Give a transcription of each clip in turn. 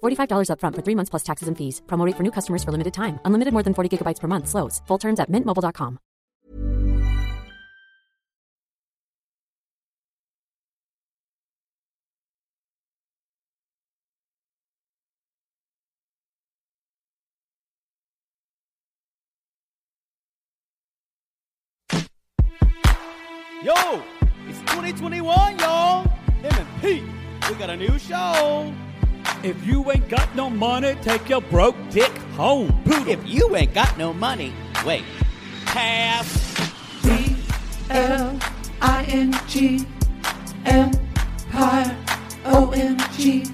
$45 upfront for three months plus taxes and fees. Promo rate for new customers for limited time. Unlimited more than 40 gigabytes per month. Slows. Full terms at mintmobile.com. Yo, it's 2021, y'all. Pete, we got a new show. If you ain't got no money, take your broke dick home. Poodle. If you ain't got no money, wait. Pass. D L I N G Empire O M G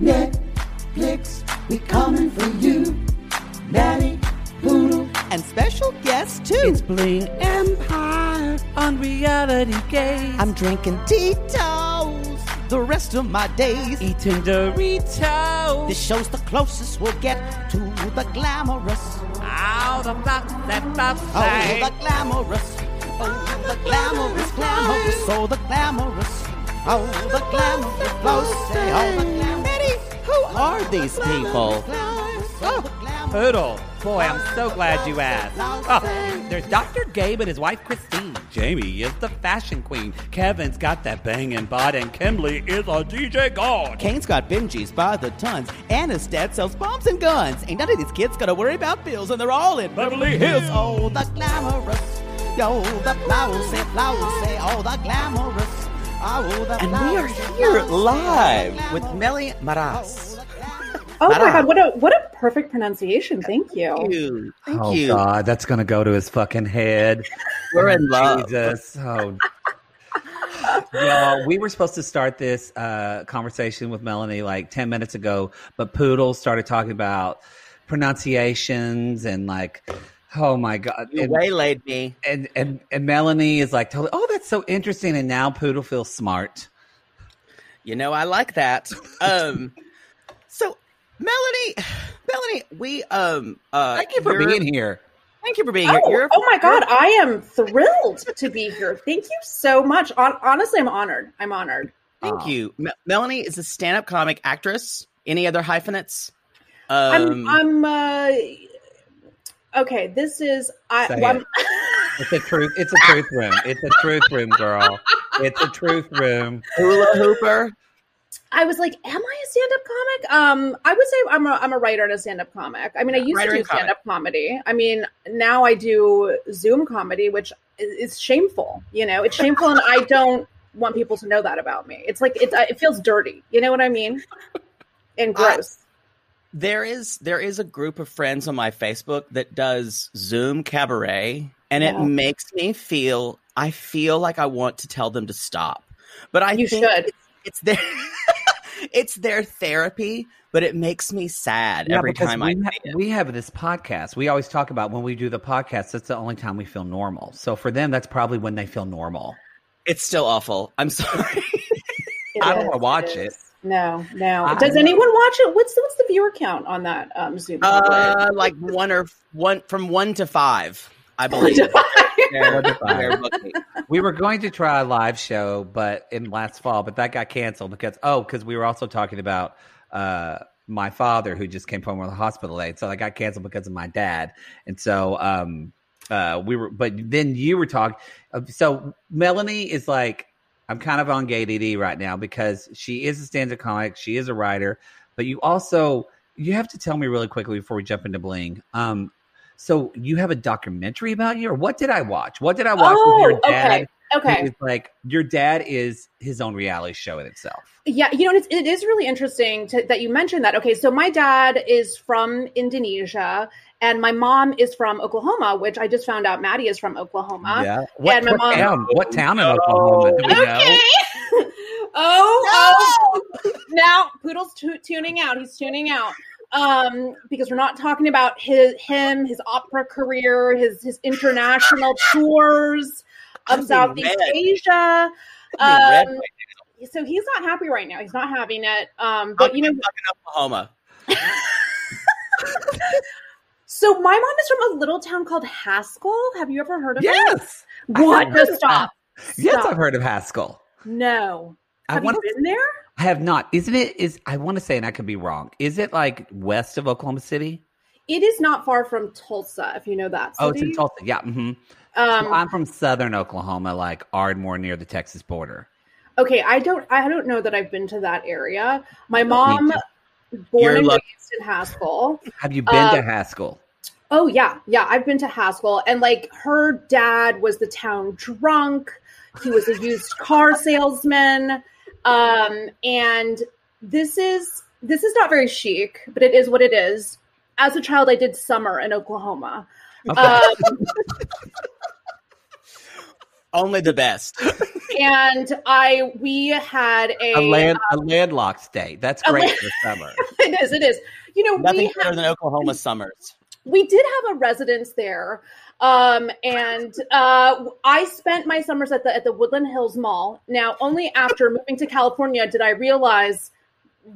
Netflix, we coming for you. Natty Poodle And special guest too. It's Bling Empire on reality gaze. I'm drinking Tito's the rest of my days. eating Doritos. This show's the closest we'll get to the glamorous. out of that that Oh, the glamorous. Oh, the glamorous, glamorous. Oh, the glamorous. Oh, the glamorous. Say, oh, the glamorous. Who are these people? Poodle. Boy, I'm so glad you asked. Oh, there's Dr. Gabe and his wife Christine. Jamie is the fashion queen. Kevin's got that banging bod, and Kimberly is a DJ god. Kane's got Benjis by the tons. Anna's dad sells bombs and guns. Ain't none of these kids gotta worry about bills, and they're all in Beverly Hills. Oh, the glamorous. Yo, the flowers say, flowers oh, the glamorous. Oh, the And we are here flowers live with. Melly Maras. Oh my god, what a what a perfect pronunciation. Thank you. Thank you. Thank oh you. God, that's gonna go to his fucking head. We're in love. Jesus. Oh. Y'all, we were supposed to start this uh, conversation with Melanie like 10 minutes ago, but Poodle started talking about pronunciations and like, oh my God. You And, waylaid me. and, and, and Melanie is like, totally, oh, that's so interesting. And now Poodle feels smart. You know, I like that. Um, so Melanie, Melanie, we um, uh, Thank you for being here. Thank you for being Oh, here. You're, oh my god, I am thrilled to be here. Thank you so much. Hon- honestly, I'm honored. I'm honored. Thank Aw. you. Me- Melanie is a stand-up comic actress. Any other hyphenates? I'm Um, I'm uh okay, this is I Say well, I'm- It's a truth. It's a truth room. It's a truth room, girl. It's a truth room. hula hooper. I was like, am I a stand-up comic? Um, I would say I'm a I'm a writer and a stand-up comic. I mean, I used to do stand-up comedy. I mean, now I do Zoom comedy, which is, is shameful. You know, it's shameful, and I don't want people to know that about me. It's like it's it feels dirty. You know what I mean? And gross. There is there is a group of friends on my Facebook that does Zoom cabaret, and Yeah. it makes me feel. I feel like I want to tell them to stop, but I you should. it's their it's their therapy, but it makes me sad Yeah, every time we, I ha- we have this podcast. We always talk about when we do the podcast. That's the only time we feel normal. So for them, that's probably when they feel normal. It's still awful. I'm sorry. I don't wanna watch it. No, no. I- Does anyone watch it? What's the, what's the viewer count on that um, Zoom? uh, like one or one from one to five, I believe. They're- One to five. they're booking. We were going to try a live show, but in last fall, but that got canceled because oh, because we were also talking about uh, my father who just came home from the hospital late, so that got canceled because of my dad, and so um, uh, we were. But then you were talking. Uh, so Melanie is like, I'm kind of on gay DD right now because she is a stand-up comic, she is a writer, but you also you have to tell me really quickly before we jump into bling. Um, So you have a documentary about you, or what did I watch? What did I watch with your Oh, dad? okay. Okay. It's like your dad is his own reality show in itself. Yeah, you know, it's, it is really interesting to, that you mentioned that. Okay, so my dad is from Indonesia, and my mom is from Oklahoma, which I just found out Maddie is from Oklahoma. yeah. What, and my what mom- town? What town in Oklahoma? Do we know? Okay. oh, oh, now Poodle's tu- tuning out. He's tuning out. Um, because we're not talking about his him, his opera career, his his international tours I'm of Southeast red. Asia. I'm Um, so he's not happy right now. He's not having it. Um, but you know, I'm Oklahoma. so my mom is from a little town called Haskell. Have you ever heard of it? Yes. What? No, stop. Yes, Stop. I've heard of Haskell. No. I Have want you to. been there? I have not. Isn't it? Is I want to say, and I could be wrong. Is it like west of Oklahoma City? It is not far from Tulsa, if you know that. Oh, it's in. Tulsa. Yeah. hmm Um, I'm from southern Oklahoma, like Ardmore, near the Texas border. okay, I don't. I don't know that I've been to that area. My mom, born You're and raised in Haskell. Have you been to Um, Haskell? Oh yeah, yeah. I've been to Haskell, and like her dad was the town drunk. He was a used car salesman, um, and this is this is not very chic, but it is what it is. As a child, I did summer in Oklahoma. Um, Only the best. and I we had a, A land, a landlocked state. That's great land- for summer. it is it is you know Nothing we better had, than Oklahoma summers. We did have a residence there um and uh i spent my summers at the at the woodland hills mall now only after moving to california did i realize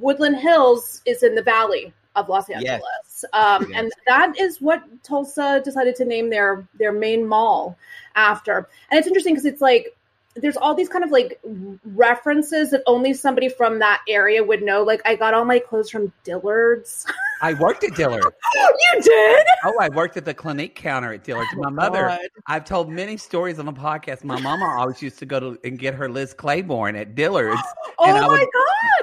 woodland hills is in the valley of los Yes. angeles um Yes. and that is what tulsa decided to name their their main mall after and it's interesting because it's like there's all these kind of like references that only somebody from that area would know like i got all my clothes from dillard's I worked at Dillard. you did Oh, I worked at the clinique counter at Dillard. My mother, God. I've told many stories on the podcast. My mama always used to go to and get her Liz Claiborne at Dillard's. Oh And I my would-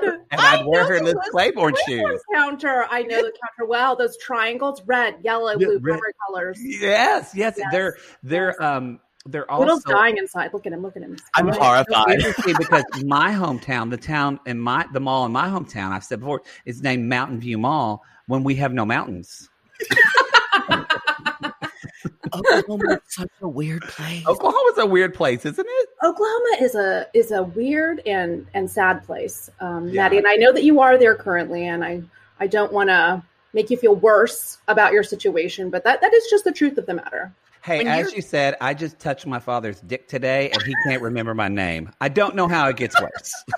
god! and I'd wear her Liz Liz Claiborne Claiborne shoes. Counter. I know the counter well. Those triangles, red, yellow, blue, red. colors. Yes, yes, Yes, they're they're um they're Little's also dying inside. Look at him. Look at him. I'm dying. horrified. interesting because my hometown, the town in my the mall in my hometown, I've said before, is named Mountain View Mall when we have no mountains. Oklahoma is such a weird place. Oklahoma's a weird place, isn't it? Oklahoma is a is a weird and and sad place, um, Yeah. Maddie. And I know that you are there currently, and I I don't want to make you feel worse about your situation, but that that is just the truth of the matter. Hey, When as you're- said, I just touched my father's dick today, and he can't remember my name. I don't know how it gets worse.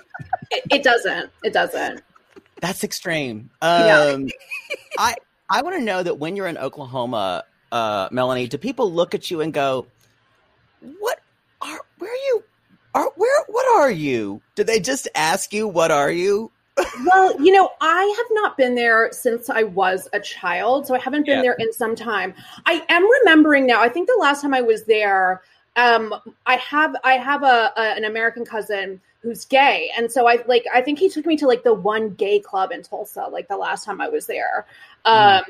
It, it doesn't. It doesn't. That's extreme. Yeah. Um, I I want to know that when you're in Oklahoma, uh, Melanie, do people look at you and go, "What are? Where are you? Are where? What are you?" Do they just ask you, "What are you?" Well, you know, I have not been there since I was a child, so I haven't been Yeah. there in some time. I am remembering now. I think the last time I was there, um, I have I have a, a an American cousin who's gay, and so I like I think he took me to like the one gay club in Tulsa, like the last time I was there. Um,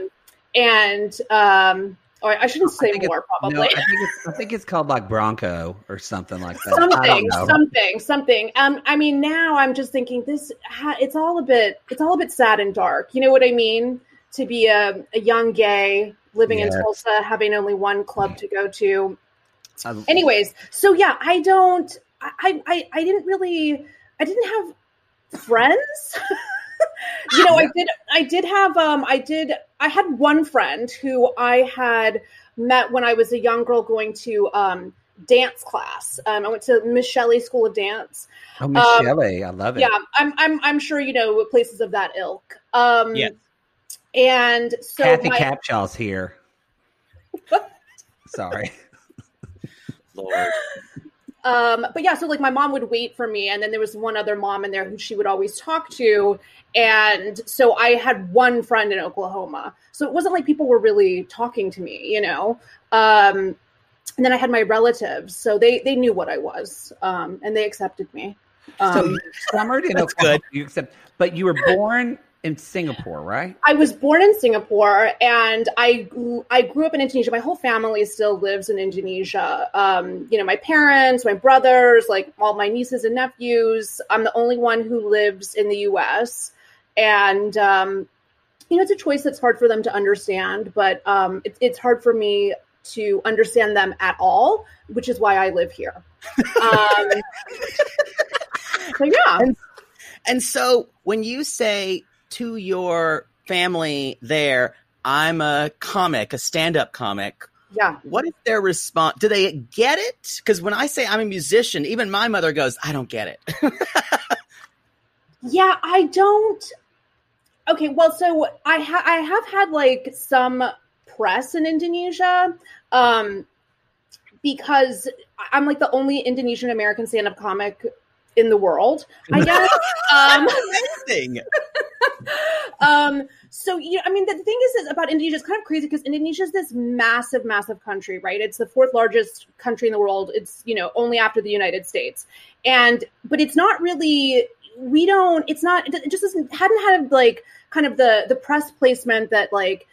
and um, or I shouldn't say it's- more, No, probably. I think it's I think it's called like Bronco or something like that. I something don't know. something something um i mean now i'm just thinking this it's all a bit it's all a bit sad and dark you know what i mean to be a, a young gay living Yes. in tulsa having only one club to go to I- anyways so yeah i don't i i i didn't really i didn't have friends you know i did i did have um i did i had one friend who i had met when i was a young girl going to um dance class um i went to miss shelley school of dance oh, Miss um, Shelley, I love it. yeah i'm i'm i'm sure you know places of that ilk um Yes. and so Kathy my, Capshaw's here. Sorry. Lord, um but yeah so like my mom would wait for me and then there was one other mom in there who she would always talk to and so i had one friend in oklahoma so it wasn't like people were really talking to me you know um and then i had my relatives so they they knew what i was um and they accepted me So um you summered in That's Oklahoma. good. You accept, but you were born in Singapore, right? I was born in Singapore, and I I grew up in Indonesia. My whole family still lives in Indonesia. Um, you know, my parents, my brothers, like all my nieces and nephews. I'm the only one who lives in the U.S. And um, you know, it's a choice that's hard for them to understand, but um, it's it's hard for me to understand them at all, which is why I live here. Um, so yeah. And, and so when you say to your family there, I'm a comic, a stand-up comic, Yeah. what is their response? Do they get it? Because when I say I'm a musician, even my mother goes, I don't get it. Yeah, I don't. Okay, well, so I ha- I have had like some press in Indonesia, um, because I'm like the only Indonesian American stand-up comic in the world, I guess. um, Amazing. um, so you know, I mean, the thing is, is about Indonesia is kind of crazy because Indonesia is this massive, massive country, right? It's the fourth largest country in the world. It's you know only after the United States, and but it's not really. We don't. It's not. It just hadn't had like kind of the the press placement that like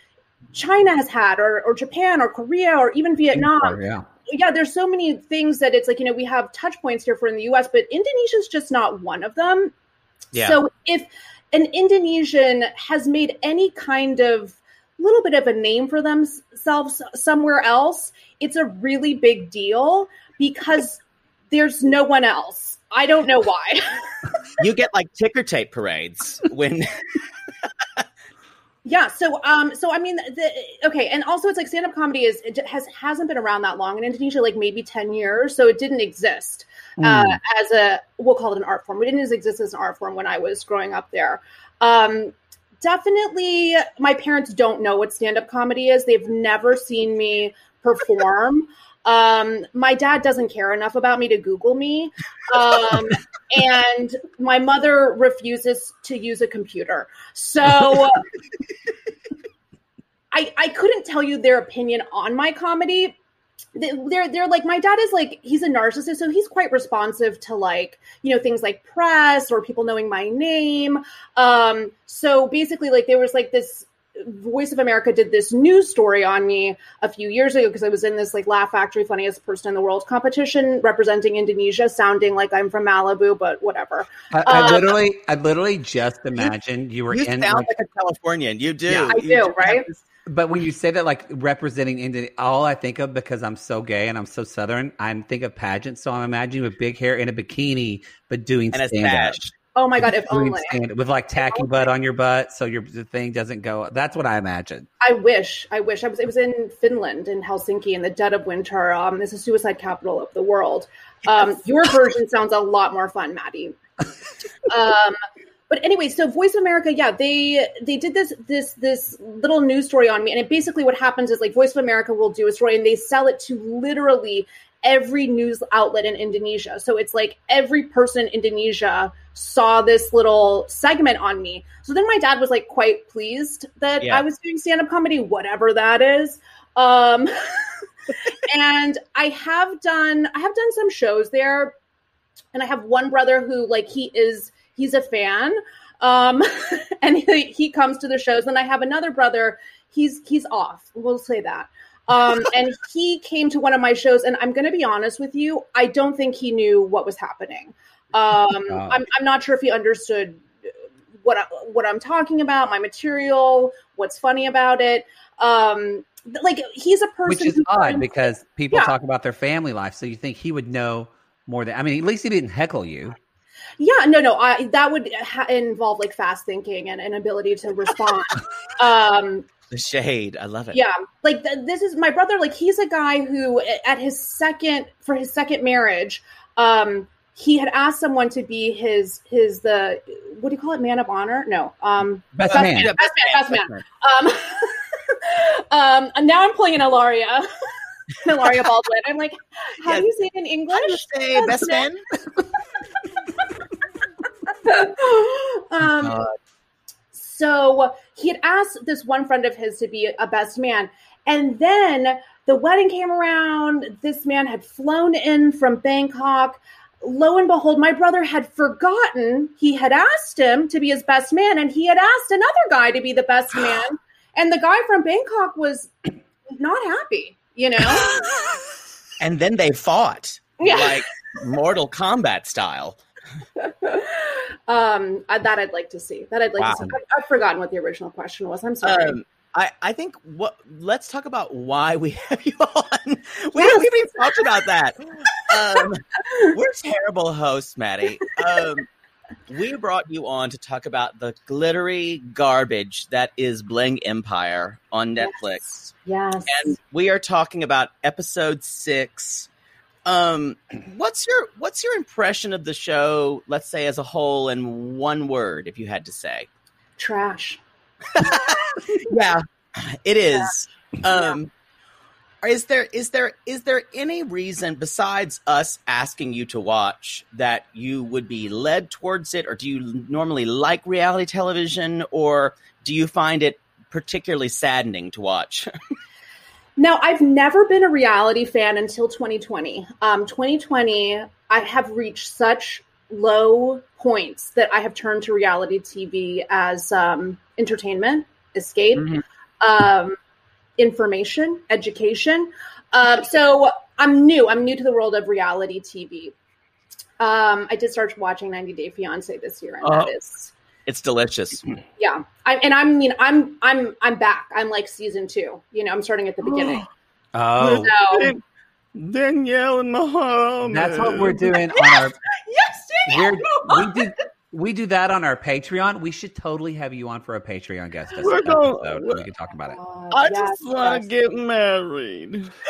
China has had, or or Japan, or Korea, or even Vietnam yeah. yeah, there's so many things that it's like, you know, we have touch points here for in the US, but Indonesia's just not one of them. Yeah. So if an Indonesian has made any kind of little bit of a name for themselves somewhere else, it's a really big deal because there's no one else. I don't know why. you get like ticker tape parades when Yeah. So, um, so I mean, the, okay, and also it's like stand up comedy is it has hasn't been around that long in Indonesia, like maybe ten years, so it didn't exist uh, as a we'll call it an art form. It didn't exist as an art form when I was growing up there. Um, definitely, my parents don't know what stand up comedy is. They've never seen me perform. Um, my dad doesn't care enough about me to Google me. Um, and my mother refuses to use a computer. So I, I couldn't tell you their opinion on my comedy. They- They're they're like my dad is like he's a narcissist, so he's quite responsive to like you know things like press or people knowing my name. Um, so basically, like there was like this Voice of America did this news story on me a few years ago because I was in this like Laugh Factory Funniest Person in the World competition representing Indonesia, sounding like I'm from Malibu, but whatever. I, I Um, literally, I literally just imagined you were you in. sound like- like a Californian. You do. Yeah, I You do, just right? but when you say that, like representing India, all I think of because I'm so gay and I'm so southern, I think of pageants. So I'm imagining with big hair in a bikini, but doing And stand up. Oh my god, if only. with like tacky butt on your butt, so your the thing doesn't go. That's what I imagine. I wish. I wish. I was. It was in Finland, in Helsinki, in the dead of winter. Um, it's a suicide capital of the world. Um, your version sounds a lot more fun, Maddie. Um, but anyway, so Voice of America, yeah, they they did this this this little news story on me, and it basically what happens is like Voice of America will do a story, and they sell it to literally every news outlet in Indonesia. So it's like every person in Indonesia saw this little segment on me. So then my dad was like quite pleased that Yeah. I was doing stand up comedy, whatever that is. Um, and I have done I have done some shows there, and I have one brother who like he is he's a fan, um, and he, he comes to the shows. And I have another brother he's he's off. We'll say that. Um, and he came to one of my shows, and I'm going to be honest with you, I don't think he knew what was happening. Um, Wow. I'm, I'm not sure if he understood what I, what I'm talking about, my material, what's funny about it. Um, like he's a person Which is odd because people Yeah. talk about their family life, so you think he would know more than. I mean, at least he didn't heckle you. Yeah, no, no. I that would ha- involve like fast thinking and an ability to respond. um, The shade. I love it. yeah, like th- this is my brother. Like he's a guy who, at his second for his second marriage, um, he had asked someone to be his his the what do you call it, man of honor? No, um, Best best man. man, best man, best man. Um, um, and now I'm playing an Hilaria, Hilaria Baldwin. I'm like, how do you say it in English? Say best man. um, so he had asked this one friend of his to be a best man. And then the wedding came around. This man had flown in from Bangkok, lo and behold, my brother had forgotten he had asked him to be his best man, and he had asked another guy to be the best man, and the guy from Bangkok was not happy. You know, And then they fought Yeah. like Mortal Kombat style. um, that I'd like to see. That I'd like to see. I- I've forgotten what the original question was. I'm sorry. Um, I, I think what let's talk about why we have you on. We, we haven't even talked about that. Um, we're terrible hosts, Maddie. Um, we brought you on to talk about the glittery garbage that is Bling Empire on Netflix. yes. and we are talking about episode six. Um, what's your what's your impression of the show? Let's say as a whole, in one word, if you had to say. Trash. Yeah, it is. Um, is there is there is there any reason besides us asking you to watch that you would be led towards it, or do you normally like reality television, or do you find it particularly saddening to watch? Now, I've never been a reality fan until 2020. Um, 2020, I have reached such low points that I have turned to reality TV as um, entertainment, escape, Mhm. um, information, education. Um, so I'm new. I'm new to the world of reality TV. Um, I did start watching 90 Day Fiance this year, and that Oh. is it's delicious. yeah. I, and I mean, I'm I'm I'm back. I'm like season two. You know, I'm starting at the beginning. Oh, So Danielle and Muhammad. that's what we're doing on our. yes, We're, Danielle. we do we do that on our Patreon. We should totally have you on for a Patreon guest We're going- episode. we're- We can talk about it. Oh, I Yes, just want yes. to get married.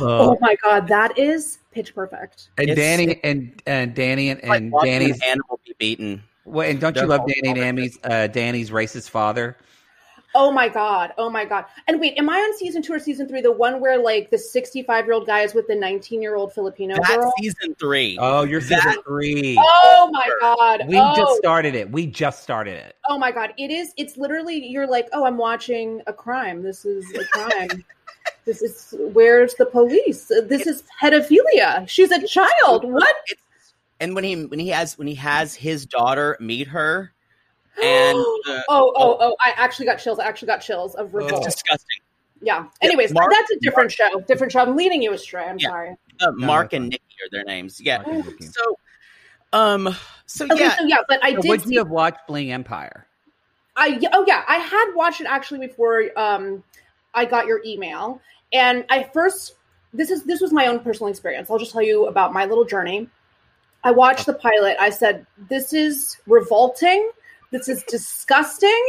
Oh. oh my god, that is pitch perfect. And It's- Danny and and Danny and, Like and watching Danny's. an animal be beaten. Well, and don't you love all Danny and uh, Danny's racist father? Oh my god. Oh my god. And wait, am I on season two or season three? The one where like the 65 year old guy is with the 19 year old Filipino That's girl? season three. Oh, you're season That- three. Oh my god. we oh. just started it. We just started it. Oh my god, it is. It's literally you're like, oh, I'm watching a crime. This is a crime. this is where's the police? This is pedophilia. She's a child. What? It's, and when he when he has when he has his daughter meet her, and uh, oh, oh, oh! I actually got chills. I actually got chills of revolt. it's disgusting. yeah. Anyways, Mark- that's a different show. Different show. I'm leading you astray. I'm Yeah. sorry. Uh, Mark that's and Nikki are their names. Yeah. Mark and Nikki. So, um, so Okay, yeah, so yeah, but I So did would see you have watched Bling Empire? I oh yeah, I had watched it actually before um I got your email. And I first this is this was my own personal experience. I'll just tell you about my little journey. I watched the pilot. I said, This is revolting. This is disgusting.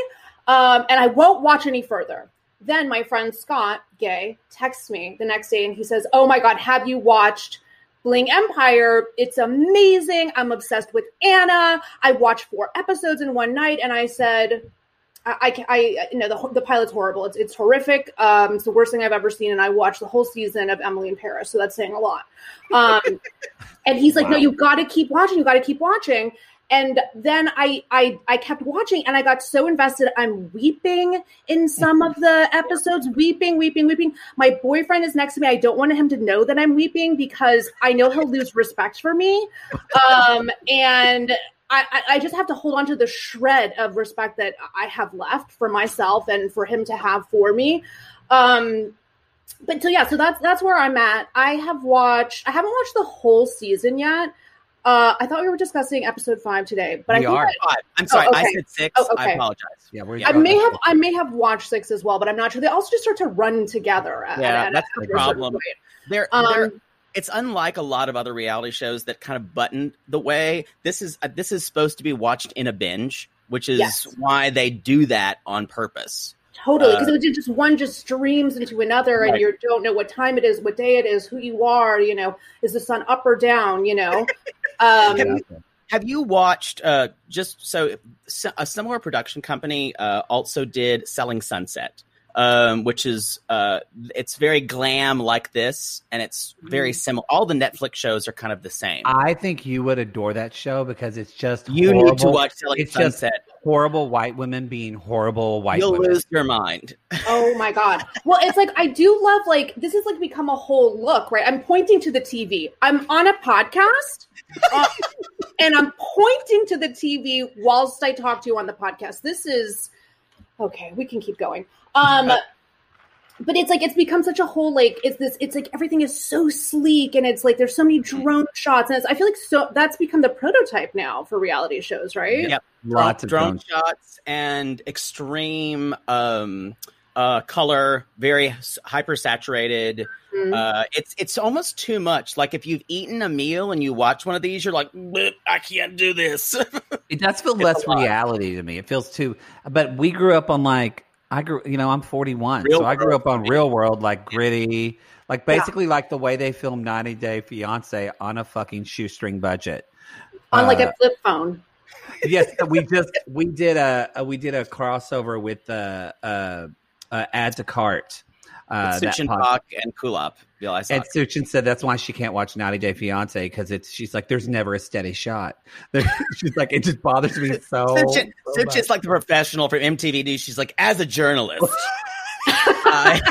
Um, and I won't watch any further. Then my friend Scott, gay, texts me the next day and he says, Oh my God, have you watched Bling Empire? It's amazing. I'm obsessed with Anna. I watched four episodes in one night. And I said, I, I, you know, the, the pilot's horrible. It's, it's horrific. Um, it's the worst thing I've ever seen. And I watched the whole season of Emily in Paris. So that's saying a lot. Um, and he's like, no, you got to keep watching. You got to keep watching. And then I, I I kept watching and I got so invested. I'm weeping in some of the episodes, weeping, weeping, weeping. My boyfriend is next to me. I don't want him to know that I'm weeping because I know he'll lose respect for me. Um, and I, I- I just have to hold on to the shred of respect that I have left for myself and for him to have for me. Um, but so yeah, so that's that's where I'm at. I have watched. I haven't watched the whole season yet. Uh, I thought we were discussing episode five today, but We I think are. I- Five. I'm sorry, I okay. said six. Oh, I apologize. Yeah, we're. I may have I may have watched six as well, but I'm not sure. They also just start to run together. At, Yeah, at- that's at the problem. They're, Um, they're it's unlike a lot of other reality shows that kind of button the way this is uh, this is supposed to be watched in a binge, which is Yes. why they do that on purpose. Totally, because Uh, it just one just streams into another, and you don't know what time it is, what day it is, who you are. You know, is the sun up or down? You know. Um, Have you- Have you watched uh, just so a similar production company uh, also did Selling Sunset um, which is uh, it's very glam like this, and it's very similar. All the Netflix shows are kind of the same. I think you would adore that show because it's just you need to watch Selling It's just Sunset. horrible white women being horrible white You'll women. lose your mind. Oh my god. Well, it's like I do love like this has like become a whole look, right? I'm pointing to the TV. I'm on a podcast, uh, and I'm pointing to the TV whilst I talk to you on the podcast. This is okay. We can keep going. Um, but it's like it's become such a whole like it's this. It's like everything is so sleek, and it's like there's so many drone shots, and it's, I feel like so that's become the prototype now for reality shows, right? Yep. Lots of drone, drone shots and extreme um, uh, color, very hyper saturated. Mhm. Uh, it's it's almost too much. Like if you've eaten a meal and you watch one of these, you're like, I can't do this. It does feel It's less reality to me. It feels too. But we grew up on like I grew. You know, I'm 41, Real so I grew up on real world, like gritty, like basically like the way they filmed 90 Day Fiance on a fucking shoestring budget. On like Uh, a flip phone. yes, we just we did a, a we did a crossover with uh, uh, uh, add to cart. Uh, that Suchin pod- Pak and Kulap. Yeah, I saw And it. Suchin said that's why she can't watch 90 Day Fiance because it's she's like there's never a steady shot. She's like it just bothers me so. Suchin, so Suchin's much. like the professional from MTV News. She's like, as a journalist, I,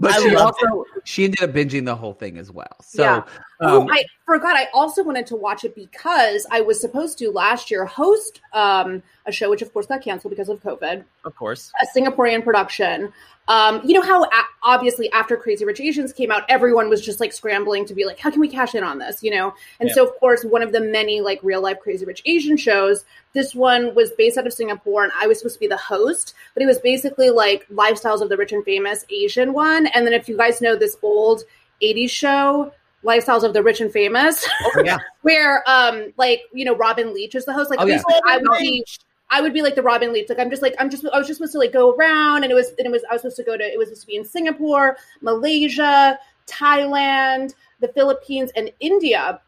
but I she loved also she ended up binging the whole thing as well. So Yeah. um, oh, I forgot. I also wanted to watch it because I was supposed to last year host um, a show, which of course got canceled because of COVID, of course. a Singaporean production. Um, you know how a- obviously after Crazy Rich Asians came out, everyone was just like scrambling to be like, how can we cash in on this? You know, and Yeah. so of course one of the many like real life Crazy Rich Asian shows. This one was based out of Singapore, and I was supposed to be the host, but it was basically like lifestyles of the rich and famous Asian one. And then if you guys know this old '80s show, Lifestyles of the Rich and Famous, Oh, yeah. where um like you know Robin Leach is the host. Like Oh, yeah. basically I would be I would be like the Robin Leach. Like I'm just like I'm just I was just supposed to like go around and it was and it was I was supposed to go to it was supposed to be in Singapore, Malaysia, Thailand, the Philippines, and India.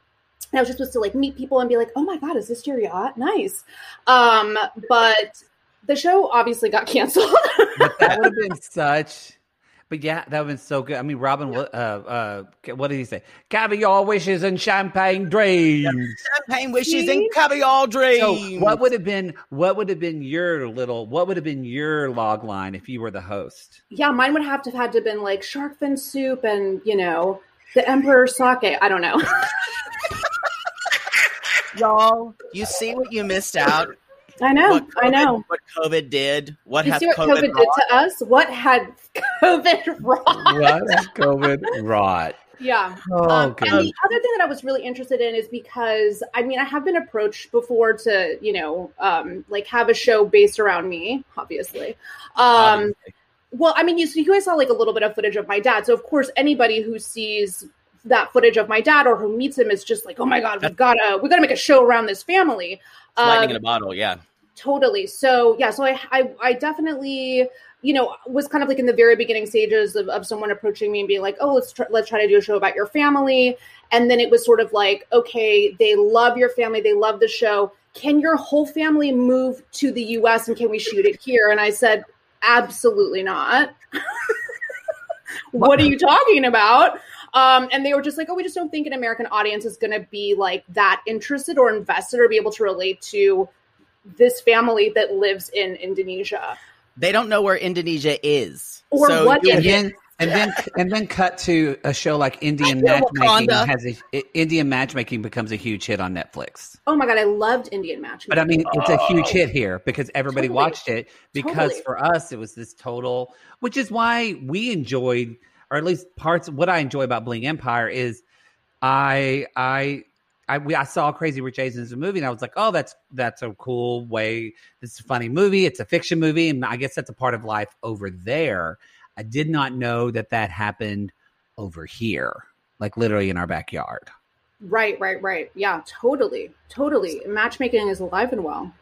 And I was just supposed to like meet people and be like, oh my god, is this your yacht? Nice. Um, but the show obviously got canceled. but that would have been such. But yeah, that would have been so good. I mean, Robin, what, uh, uh, what did he say? Caviar wishes and champagne dreams. Champagne wishes See? and caviar dreams. So, what would have been? What would have been your little? What would have been your log line if you were the host? yeah, mine would have to have had to been like shark fin soup and you know the emperor sake. I don't know. y'all? You see what you missed out? I know. What I know. what COVID did. What You has see what COVID, COVID, did to us? What had COVID wrought? What has COVID wrought? Yeah. Oh, Um, God. and the other thing that I was really interested in is because I mean I have been approached before to you know um, like have a show based around me, obviously. Um, Obviously. well, I mean you, so you guys saw like a little bit of footage of my dad, so of course anybody who sees that footage of my dad or who meets him is just like, oh my god, we've got to we got to make a show around this family. Lightning Um, in a bottle. Yeah. totally. So yeah so I, I i definitely you know was kind of like in the very beginning stages of, of someone approaching me and being like oh let's try, let's try to do a show about your family. And then it was sort of like okay they love your family they love the show. Can your whole family move to the us and can we shoot it here? And i said absolutely not. What are you talking about um, and they were just like, oh, we just don't think an American audience is going to be like that interested or invested or be able to relate to this family that lives in Indonesia. They don't know where Indonesia is. Or so what you- it and then and then cut to a show like Indian matchmaking Wakanda. has a I- Indian matchmaking becomes a huge hit on Netflix. Oh my god, I loved Indian matchmaking. But I mean, it's a huge hit here because everybody Totally. watched it. Because Totally. for us, it was this total, which is why we enjoyed, or at least parts. What I enjoy about Bling Empire is, I I I we, I saw Crazy Rich Asians as a movie, and I was like, oh, that's that's a cool way. It's a funny movie. It's a fiction movie, and I guess that's a part of life over there. I did not know that that happened over here, like literally in our backyard. Right, right, right. Yeah, totally, totally. Matchmaking is alive and well.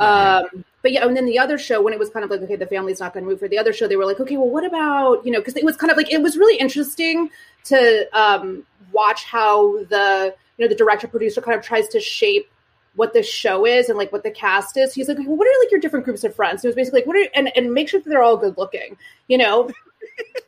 Um, but yeah, and then the other show, when it was kind of like, okay, the family's not going to move for the other show, they were like, okay, well, what about, you know, because it was kind of like, it was really interesting to um, watch how the, you know, the director producer kind of tries to shape what the show is and like what the cast is. He's like, well, what are like your different groups of friends? So it was basically like, what are and and make sure that they're all good looking, you know.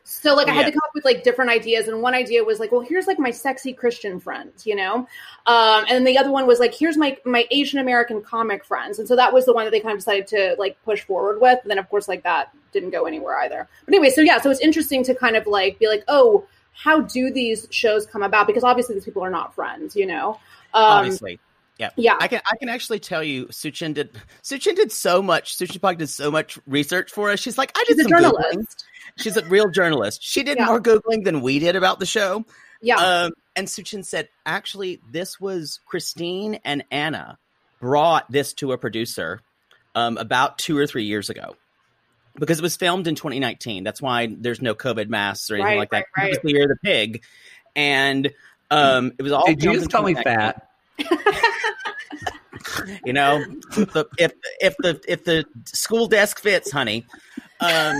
So like I had to come up with like different ideas, and one idea was like, well, here's like my sexy Christian friends, you know, um, and then the other one was like, here's my my Asian American comic friends, and so that was the one that they kind of decided to like push forward with. And then of course like that didn't go anywhere either. But anyway, so yeah, so it's interesting to kind of like be like, oh, how do these shows come about? Because obviously these people are not friends, you know. Um, Obviously. Yeah. yeah. I can I can actually tell you Suchin did Suchin did so much Suchin Pak did so much research for us. She's like, I did She's a some journalist. Googling. She's a real journalist. She did Yeah. more Googling than we did about the show. Yeah. Um, and Suchin said, actually, this was Christine and Anna brought this to a producer um, about two or three years ago because it was filmed in 2019. That's why there's no COVID masks or anything Right, like that. right, It was the year of the pig, and um, it was all. Did you filmed just in call me fat? You know, the, if if the if the school desk fits, honey. Um,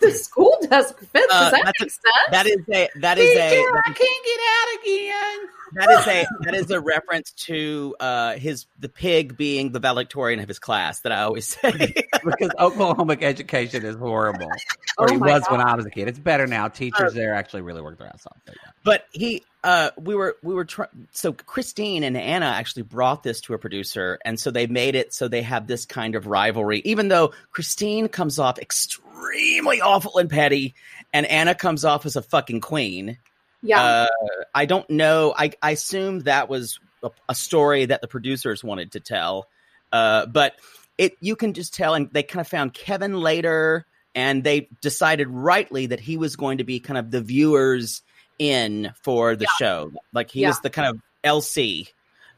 the school desk fits. Uh, Does that that's make a- sense? that is a that is a I can't get out again. that is a that is a reference to uh his the pig being the valedictorian of his class that I always say. because Oklahoma education is horrible. Oh Or it my was when I was a kid. It's better now. Uh, Teachers there actually really work their ass off. But yeah. but he uh we were we were try- so Christine and Anna actually brought this to a producer and so they made it so they have this kind of rivalry even though Christine comes off extremely awful and petty and Anna comes off as a fucking queen. yeah. Uh, I don't know. I, I assume that was a, a story that the producers wanted to tell, uh, but it you can just tell. And they kind of found Kevin later, and they decided rightly that he was going to be kind of the viewers in for the show. Like he was the kind of LC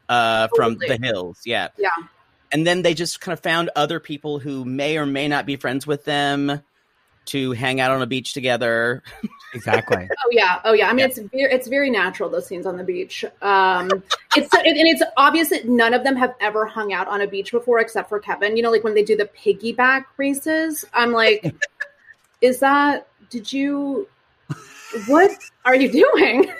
uh, from Totally. the Hills. Yeah, Yeah. And then they just kind of found other people who may or may not be friends with them to hang out on a beach together. Exactly. Oh yeah, oh yeah. I mean, it's very, it's very natural those scenes on the beach. Um, it's and it's obvious that none of them have ever hung out on a beach before, except for Kevin. You know, like when they do the piggyback races. I'm like, is that? Did you? What are you doing?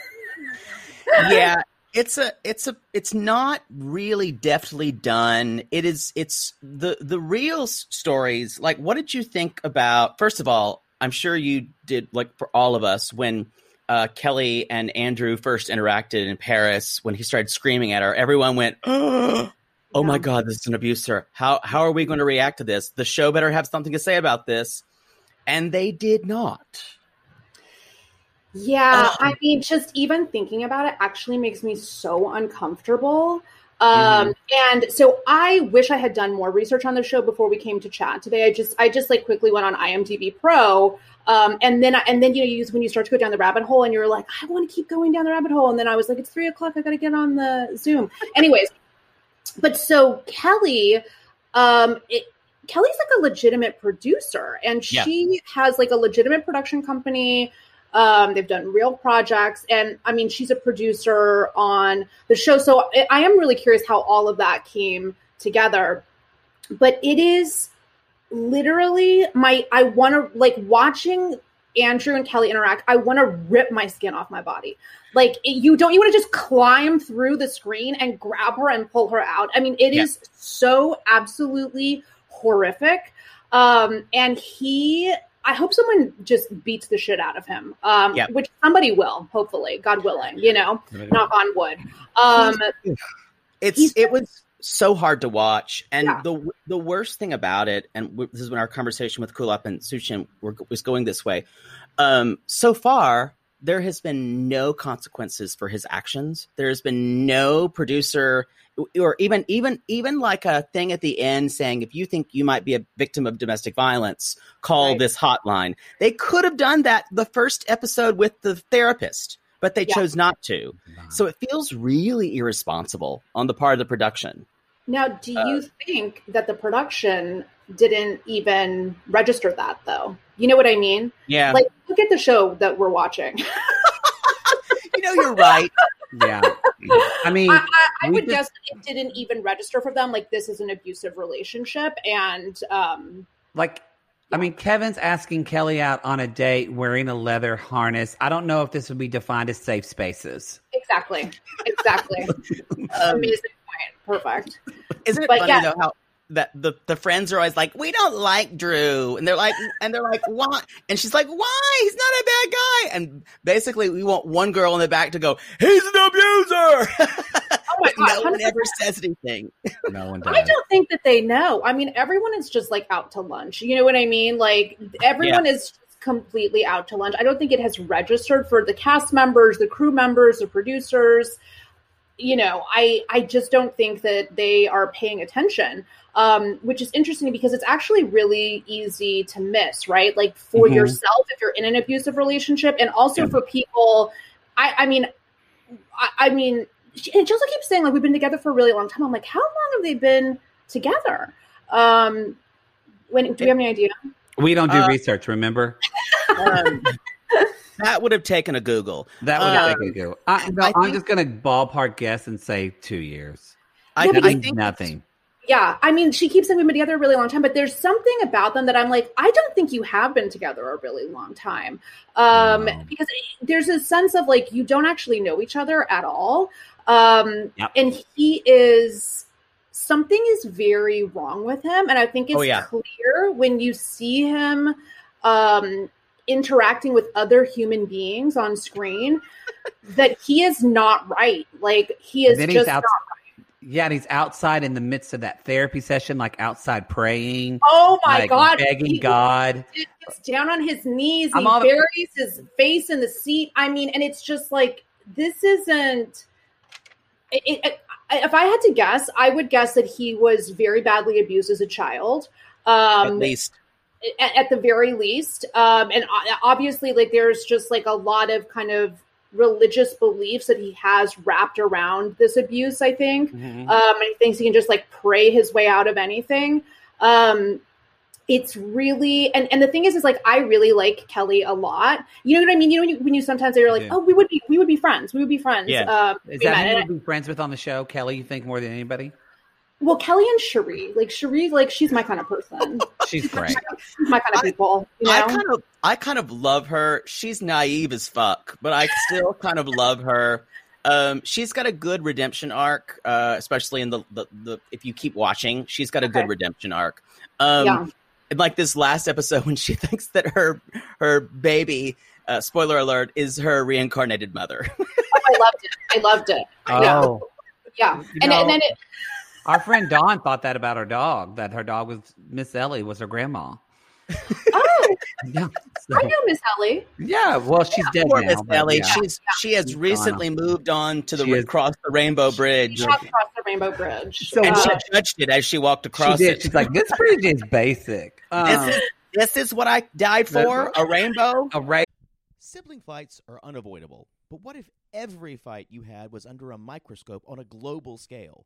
yeah it's a it's a it's not really deftly done. It is it's the the real stories like what did you think about first of all i'm sure you did like for all of us when uh, kelly and andrew first interacted in paris when he started screaming at her everyone went oh my god this is an abuser. How how are we going to react to this? The show better have something to say about this. And they did not Yeah, Um, I mean, just even thinking about it actually makes me so uncomfortable. Um, and so I wish I had done more research on the show before we came to chat today. I just, I just like quickly went on IMDb Pro, um, and then, and then you know, you use when you start to go down the rabbit hole, and you're like, I want to keep going down the rabbit hole, and then I was like, it's three o'clock, I got to get on the Zoom. Anyways, but so Kelly, um, it, Kelly's like a legitimate producer, and Yeah. she has like a legitimate production company. Um, they've done real projects, and I mean, she's a producer on the show. So I, am really curious how all of that came together. But it is literally my. I want to like watching Andrew and Kelly interact. I want to rip my skin off my body. Like you don't. You want to just climb through the screen and grab her and pull her out. I mean, it is Yeah. so absolutely horrific. Um, and he I hope someone just beats the shit out of him. Um, Yeah. which somebody will, hopefully, God willing, you know, knock on wood. Um, it's it was so hard to watch and Yeah. the the worst thing about it and w- this is when our conversation with kulap and suchin were, was going this way um so far there has been no consequences for his actions there has been no producer or even even even like a thing at the end saying if you think you might be a victim of domestic violence call Right. this hotline they could have done that the first episode with the therapist but they Yeah. chose not to so it feels really irresponsible on the part of the production. now, do Uh, you think that the production didn't even register that, though? You know what I mean? Yeah. Like, look at the show that we're watching. you know, you're right. Yeah. I mean, I, I, I would just- guess that it didn't even register for them. Like, this is an abusive relationship, and um, like I mean, Kevin's asking Kelly out on a date wearing a leather harness. I don't know if this would be defined as safe spaces. exactly, exactly. Amazing point. Perfect. Isn't it But funny yeah. though how that the, the friends are always like, we don't like Drew, and they're like, and they're like, why? And she's like, why? He's not a bad guy. And basically, we want one girl in the back to go, he's an abuser. Oh my but no one ever says anything. No one does. I don't think that they know. I mean, everyone is just like out to lunch. You know what I mean? Like everyone is completely out to lunch. I don't think it has registered for the cast members, the crew members, the producers. You know, I I just don't think that they are paying attention. Um, which is interesting because it's actually really easy to miss, right? Like for Mhm. yourself if you're in an abusive relationship, and also for people. I, I mean, I, I mean, she, and she also keeps saying like we've been together for a really long time. I'm like, how long have they been together? Um, when do we have any idea? We don't do Uh, research, remember? Um, that would have taken a Google. That would um, have taken go. I, no, I I'm think- just going to ballpark guess and say two years. I, Yeah, That I means think nothing. Yeah, I mean, she keeps saying we've been together a really long time, but there's something about them that I'm like, I don't think you have been together a really long time, um, No. because there's a sense of like you don't actually know each other at all, um, Yep. and he is something is very wrong with him, and I think it's Oh, yeah. clear when you see him um, interacting with other human beings on screen that he is not right. Like he is And then he's just out- not Yeah, and he's outside in the midst of that therapy session, like outside praying, Oh my like god! begging He God. gets down on his knees. I'm he all the- buries his face in the seat. I mean, and it's just like this isn't. It, it, if I had to guess, I would guess that he was very badly abused as a child. Um, at least. At, at the very least um and obviously like there's just like a lot of kind of religious beliefs that he has wrapped around this abuse i think Mhm. um and he thinks he can just like pray his way out of anything um it's really and and the thing is is like i really like kelly a lot you know what i mean you know when you, when you sometimes you're like Yeah. oh we would be we would be friends we would be friends Yeah. um Is that who you'd be friends with on the show, Kelly? You think more than anybody? Well kelly and cherie like cherie like she's my kind of person She's great. she's my kind of I- people you know I kind of I kind of love her. She's naive as fuck, but I still kind of love her. Um, she's got a good redemption arc, uh, especially in the, the, the if you keep watching, she's got a good redemption arc. Um, Yeah. and like this last episode when she thinks that her her baby, uh, spoiler alert, is her reincarnated mother. I loved it. I loved it. Yeah. Oh, Yeah. You And, know- and then it, our friend Dawn thought that about her dog. That her dog was Miss Ellie was her grandma. oh, Yeah, so- I know Miss Ellie. yeah. Well, she's dead Poor now. Miss Ellie. yeah. She's she has She's recently moved on to the is- across the Rainbow Bridge, She walked across the Rainbow Bridge. So and Uh, she judged it as she walked across she did. it. She's like, this bridge is basic. Um, this is this is what I died for, a rainbow. a right. Sibling fights are unavoidable, but what if every fight you had was under a microscope on a global scale?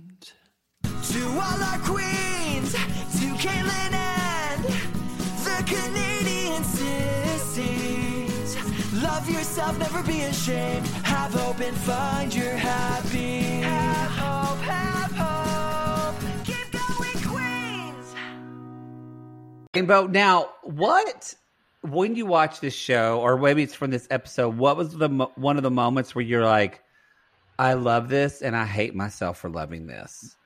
To all our queens, to Caitlin and the Canadian sissies. Love yourself, never be ashamed. Have hope and find your happy. Have hope, have hope. Keep going, Queens. Rainbow. Now, what when you watch this show, or maybe it's from this episode, what was the one of the moments where you're like, "I love this, and I hate myself for loving this"?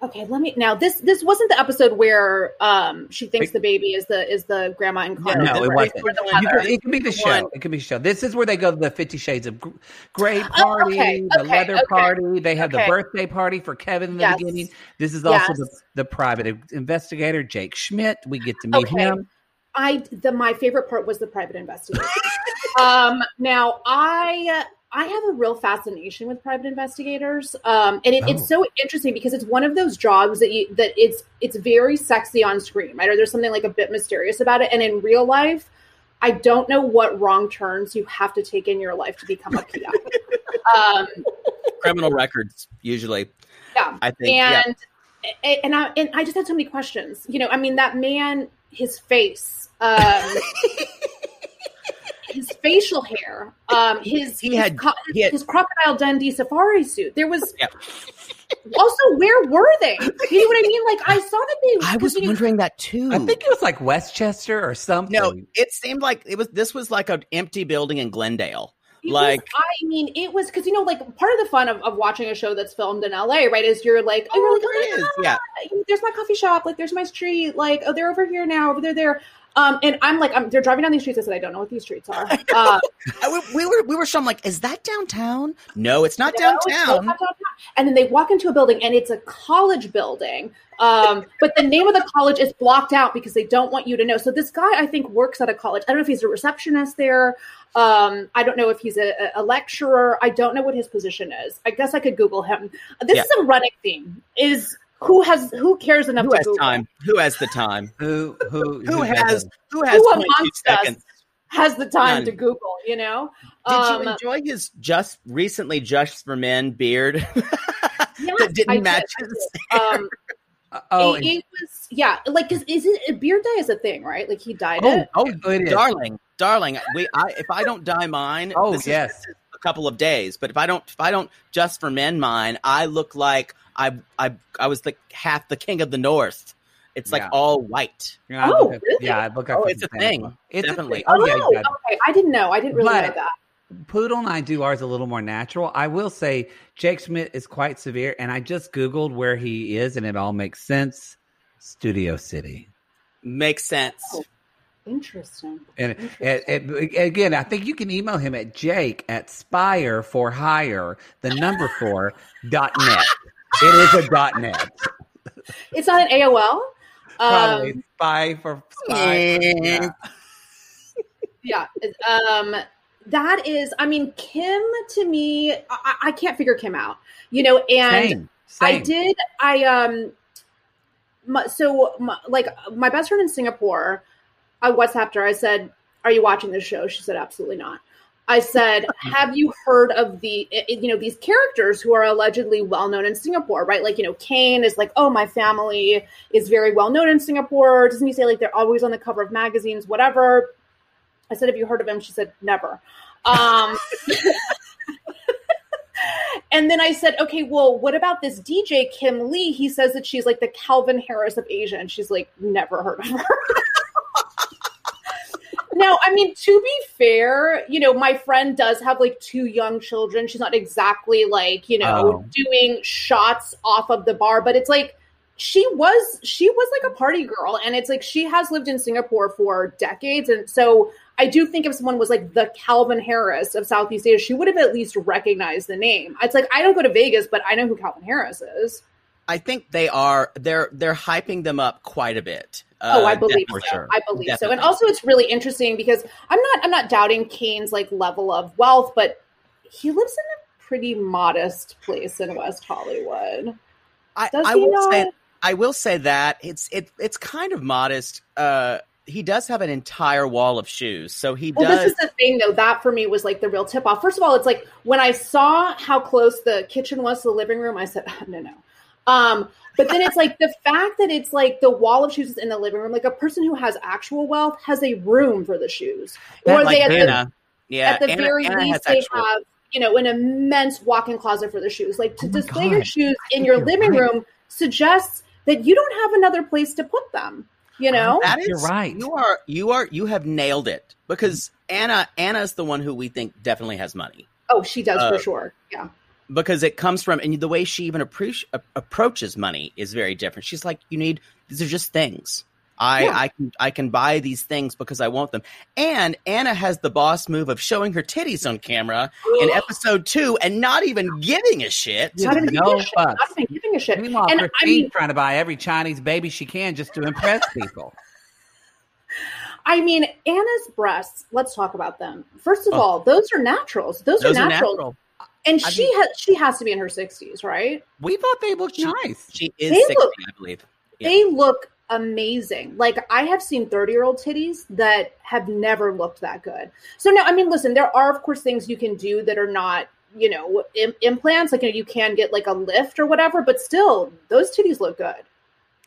Okay, let me now. This this wasn't the episode where um she thinks the baby is the is the grandma in No, car. no, it right? wasn't. The could- it could be the show. One. It could be the show. This is where they go to the Fifty Shades of Gr- Grey Oh, party, okay, the okay, leather okay, party. They have the birthday party for Kevin in the Yes. beginning. This is also the, Yes. the private investigator, Jake Schmidt. We get to meet him. I the my favorite part was the private investigator um, now I I have a real fascination with private investigators, um, and it, Oh. it's so interesting because it's one of those jobs that you that it's it's very sexy on screen, right? Or there's something like a bit mysterious about it, and in real life. I don't know what wrong turns you have to take in your life to become a PI. um, Criminal records, usually. yeah, I think, and and and I and I just had so many questions. You know, I mean, that man, his face, um, his facial hair, um, his He his had- co- he had- his crocodile Dundee safari suit. There was Yeah. also where were they? You know what I mean? Like I saw that they. I was you know, wondering that too. I think it was like Westchester or something. no, it seemed like it was. This was like an empty building in Glendale. It like was, I mean, it was because you know, like part of the fun of, of watching a show that's filmed in LA, right? Is you're like, oh, you're like, there oh my is. Yeah. There's my coffee shop, like there's my street, like oh, they're over here now, over there, there. Um, and I'm like, I'm, they're driving down these streets. I said, I don't know what these streets are. Uh, we, we were we were shown like, is that downtown? No, it's not No, it's downtown. not downtown. And then they walk into a building, and it's a college building. Um, but the name of the college is blocked out because they don't want you to know. So this guy, I think, works at a college. I don't know if he's a receptionist there. Um, I don't know if he's a, a lecturer. I don't know what his position is. I guess I could Google him. This Yeah. is a running theme. Is who has who cares enough Who to has Google? time? Who has the time? who who Who has who has Who 0.2 amongst us seconds? has the time None. to Google? You know. Did Um, you enjoy his just recently just for men beard yes, that didn't I match I his? did. Um, Uh, oh, it, it was yeah like 'cause is it beard dye is a thing right like he dyed Oh, it oh, it is. darling, darling. We, I, if I don't dye mine, Oh, this yes. is a couple of days. But if I don't, if I don't just for men mine, I look like I, I, I was like half the king of the north. It's like Yeah. all white. Yeah, Oh, look up- really? yeah, I look up Oh, it's a the thing. It's Definitely. a thing. Oh, oh yeah, oh you okay i didn't know i didn't really But- know that Poodle and I do ours a little more natural. I will say Jake Schmidt is quite severe, and I just Googled where he is, and it all makes sense. Studio City. Makes sense. Oh. Interesting And it, it- again, I think you can email him at jake at spire for hire, the number four dot net. It is a dot net. it's not an aol Probably um spy for spy. yeah. yeah um that is i mean kim to me i, I can't figure kim out you know and Same. I did. I um. My, so my, like my best friend in Singapore, I WhatsApped her. I said, "Are you watching this show?" She said, "Absolutely not." I said, "Have you heard of the eh, you know these characters who are allegedly well known in Singapore? Right? Like you know, Kane is like, oh, my family is very well known in Singapore. Doesn't he say like they're always on the cover of magazines, whatever?" I said, "Have you heard of him?" She said, "Never." Um, and then I said, okay, well, what about this DJ Kim Lee? He says that she's like the Calvin Harris of Asia, and she's like, never heard of her. now, I mean, to be fair, you know, my friend does have like two young children. She's not exactly like, you know, Oh. doing shots off of the bar, but it's like she was she was like a party girl and it's like she has lived in Singapore for decades and so I do think if someone was like the Calvin Harris of Southeast Asia, she would have at least recognized the name. It's like I don't go to Vegas, but I know who Calvin Harris is. I think they are. They're they're hyping them up quite a bit. oh, Uh, I believe so. sure. I believe so. And also it's really interesting because I'm not I'm not doubting Kane's like level of wealth, but he lives in a pretty modest place in West Hollywood. I, I will not? say I will say that it's it it's kind of modest. Uh, he does have an entire wall of shoes, so he Well, does. this is the thing, though. That for me was like the real tip off. First of all, it's like when I saw how close the kitchen was to the living room, I said, no, no. Um, but then it's like the fact that it's like the wall of shoes is in the living room. Like a person who has actual wealth has a room for the shoes, That or like they have the, Yeah, At the Anna- very Anna least, they actual- have you know an immense walk-in closet for the shoes. Like to Oh my display your shoes I in your living right. room suggests that you don't have another place to put them. You know, That is You're right. You are you are you have nailed it because Anna Anna's the one who we think definitely has money oh, she does Uh, for sure. Yeah. Because it comes from and the way she even appreci- approaches money is very different. She's like, you need these are just things. I Yeah. I can I can buy these things because I want them. And Anna has the boss move of showing her titties on camera in episode two and not even giving a shit. Not even no giving a shit. Not even giving a shit. Meanwhile, and Christine I mean, trying to buy every Chinese baby she can just to impress people. I mean, Anna's breasts. Let's talk about them. First of Oh. all, those are naturals. Those, Those are are natural. And I she mean- has she has to be in her sixties, right? We thought they looked nice. She is They 60, look- I believe. Yeah. They look amazing. Like I have seen 30 year old titties that have never looked that good. So now, I mean, listen, there are of course things you can do that are not, you know, Im- implants. Like you, know, you can get like a lift or whatever, but still, those titties look good.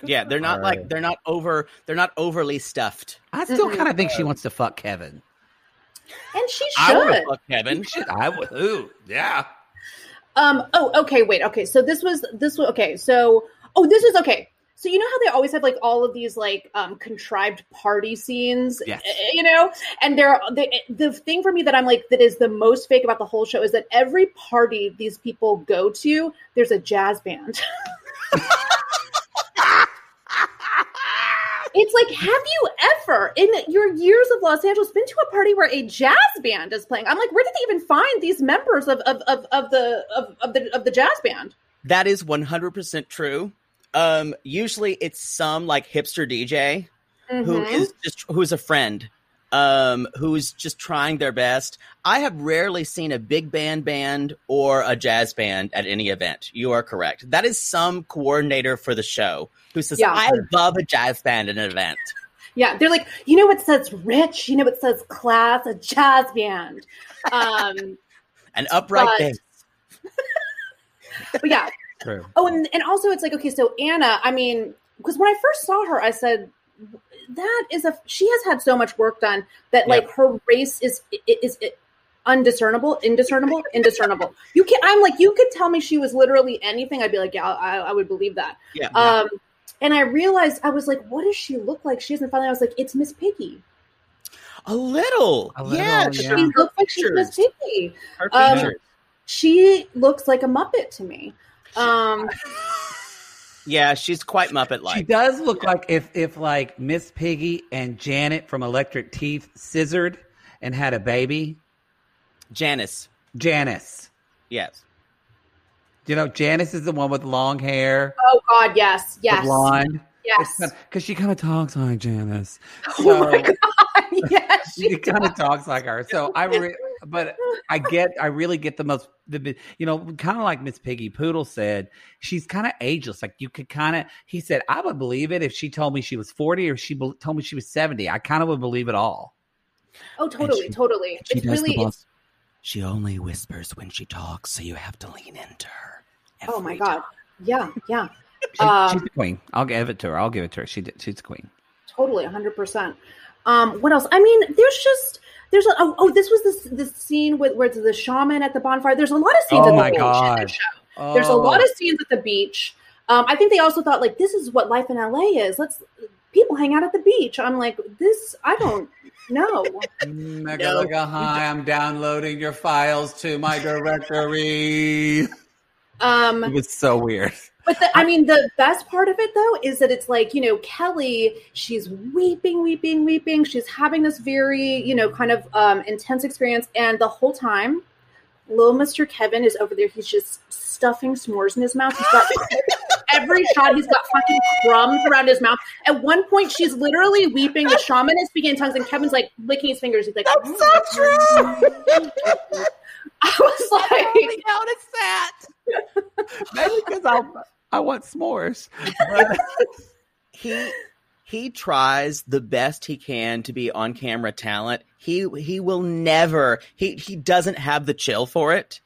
yeah, they're not her. like they're not over they're not overly stuffed. I still Mm-mm. kind of think she uh, wants to fuck Kevin. And she should. I to fuck Kevin. Shit, I would. Ooh, yeah. Um. Oh. Okay. Wait. Okay. So this was this was okay. So oh, this is okay. So you know how they always have like all of these like um contrived party scenes, Yes. you know, and they're they, the thing for me that I'm like that is the most fake about the whole show is that every party these people go to, there's a jazz band. It's like, have you ever in your years of Los Angeles been to a party where a jazz band is playing? I'm like, where did they even find these members of of, of, of the of, of the of the jazz band? That is 100% true. Um, usually it's some like hipster DJ who Mhm. is just who's a friend, um, who's just trying their best. I have rarely seen a big band band or a jazz band at any event. You are correct. That is some coordinator for the show who says, Yeah. "I love a jazz band at an event." Yeah, they're like, you know what says rich? You know what says class? A jazz band. Um, An upright But- bass. but yeah. True. Oh, and, and also it's like, okay, so Anna, I mean, because when I first saw her, I said, that is a, she has had so much work done that like her race is, is, is undiscernible, indiscernible, indiscernible. You can't. I'm like, you could tell me she was literally anything. I'd be like, yeah, I, I would believe that. Yeah. Um, and I realized, I was like, what does she look like? She isn't finally, I was like, it's Miss Piggy. a little. A little, yeah. yeah. She Her looks like she's Miss. Piggy. Her Um. She looks like a Muppet to me. Um, yeah, she's quite Muppet like. She does look like if if like Miss Piggy and Janet from Electric Teeth scissored and had a baby. Janice. Janice. Yes. You know, Janice is the one with long hair, oh God, yes, the yes, blonde. yes. Because she kind of talks like Janice. Oh my God, yes. she kind of talks like her. So I, re- but I get, I really get the most, the you know, kind of like Miss Piggy Poodle said, she's kind of ageless. Like you could kind of, he said, I would believe it if she told me she was forty or she be- told me she was seventy. I kind of would believe it all. Oh, totally, she- totally. She It's really, it's. She only whispers when she talks, so you have to lean into her. oh my God, time. yeah, yeah, She- Um, she's the queen. I'll give it to her. I'll give it to her. She she's the queen. totally, hundred percent. Um, what else? I mean, there's just there's a, oh, oh this was this this scene with where it's the shaman at the bonfire. There's a lot of scenes Oh at my the beach in God. this show. There's a Oh. lot of scenes at the beach. Um, I think they also thought like this is what life in LA is. Let's people hang out at the beach. I'm like this. I don't know. Mega No. Mega Hi, I'm downloading your files to my directory. Um, It was so weird. But the, I mean, the best part of it though is that it's like you know Kelly, she's weeping, weeping, weeping. She's having this very you know kind of um, intense experience, and the whole time, little Mister Kevin is over there. He's just stuffing s'mores in his mouth. He's got every shot. He's got fucking crumbs around his mouth. At one point, she's literally weeping. The shaman is speaking in tongues, and Kevin's like licking his fingers. He's like, "That's so true." I was like, noticed that. Maybe because I I want s'mores. But he he tries the best he can to be on camera talent. He he will never he he doesn't have the chill for it.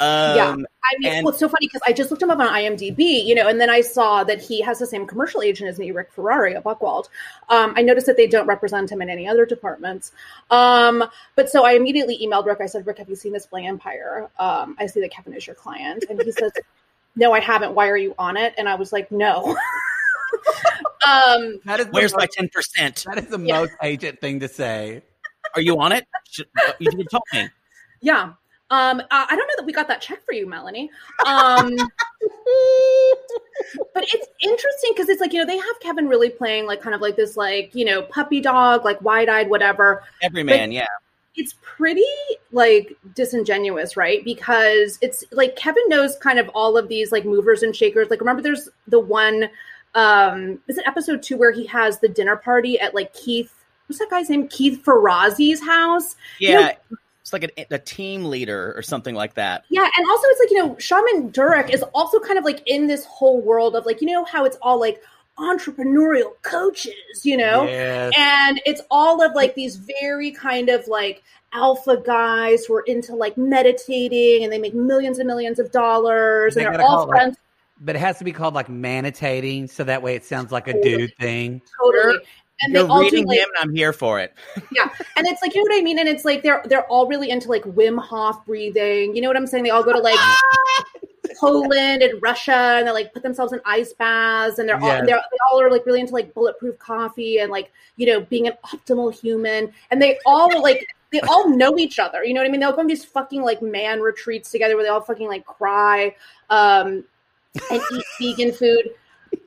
Um, yeah, I mean, and- well, it's so funny because I just looked him up on IMDb, you know, and then I saw that he has the same commercial agent as me, Rick Ferrari at Buchwald. Um, I noticed that they don't represent him in any other departments. Um, but so I immediately emailed Rick. I said, Rick, have you seen this Bling Empire? Um, I see that Kevin is your client, and he says, No, I haven't. Why are you on it? And I was like, No. um, That is the Where's my ten percent? that is the Yeah. most agent thing to say. Are you on it? You should have told me. yeah. Um, uh, I don't know that we got that check for you, Melanie. Um, but it's interesting because it's like you know they have Kevin really playing like kind of like this like you know puppy dog like wide eyed whatever. Every man, yeah. It's pretty like disingenuous, right? Because it's like Kevin knows kind of all of these like movers and shakers. Like remember, there's the one um is it episode two where he has the dinner party at like Keith. What's that guy's name? Keith Ferrazzi's house. Yeah. It's like a, a team leader or something like that. Yeah, and also it's like you know, Shaman Durek is also kind of like in this whole world of like you know how it's all like entrepreneurial coaches, you know, Yes. and it's all of like these very kind of like alpha guys who are into like meditating and they make millions and millions of dollars They and they're all it, like, friends But it has to be called like manitating, so that way it sounds like a dude thing. totally. And they You're all do reading like him, and I'm here for it. yeah, and it's like you know what I mean, and it's like they're they're all really into like Wim Hof breathing. You know what I'm saying? They all go to like Poland and Russia, and they like put themselves in ice baths, and they're all they're, they all are like really into like bulletproof coffee and like you know being an optimal human, and they all like they all know each other. You know what I mean? They'll go on these fucking like man retreats together where they all fucking like cry um, and eat vegan food,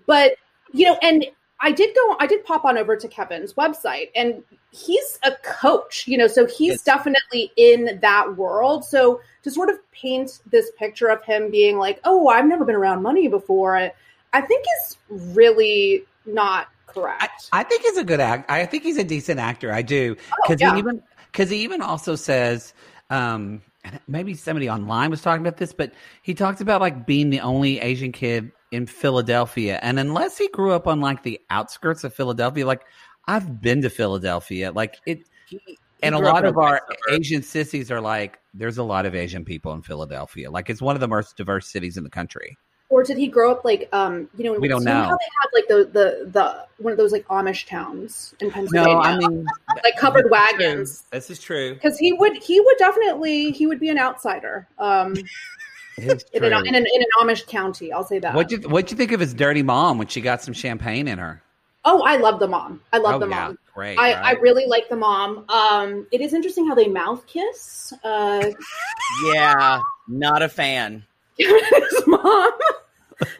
but you know and. I did go. I did pop on over to Kevin's website, and he's a coach. You know, so he's Yes. definitely in that world. So to sort of paint this picture of him being like, "Oh, I've never been around money before," I, I think is really not correct. I think he's a good act. I think he's a decent actor. I do Oh, because yeah. he even because he even also says um, maybe somebody online was talking about this, but he talks about like being the only Asian kid in Philadelphia, and unless he grew up on like the outskirts of Philadelphia, like I've been to Philadelphia, like it. And a lot of our suburb. Asian sissies are like, there's a lot of Asian people in Philadelphia. Like it's one of the most diverse cities in the country. or did he grow up like, um, you know, We don't know. how they have like the the the one of those like Amish towns in Pennsylvania, No, I mean, like covered this is true. wagons. This is true. Because he would, he would definitely, he would be an outsider. Um, It's in an, in an in an Amish county, I'll say that. What'd you What'd you think of his dirty mom when she got some champagne in her? Oh, I love the mom. I love Oh, the yeah. mom. Great. I, right? I really like the mom. Um, it is interesting how they mouth kiss. Uh, Yeah, not a fan. his mom.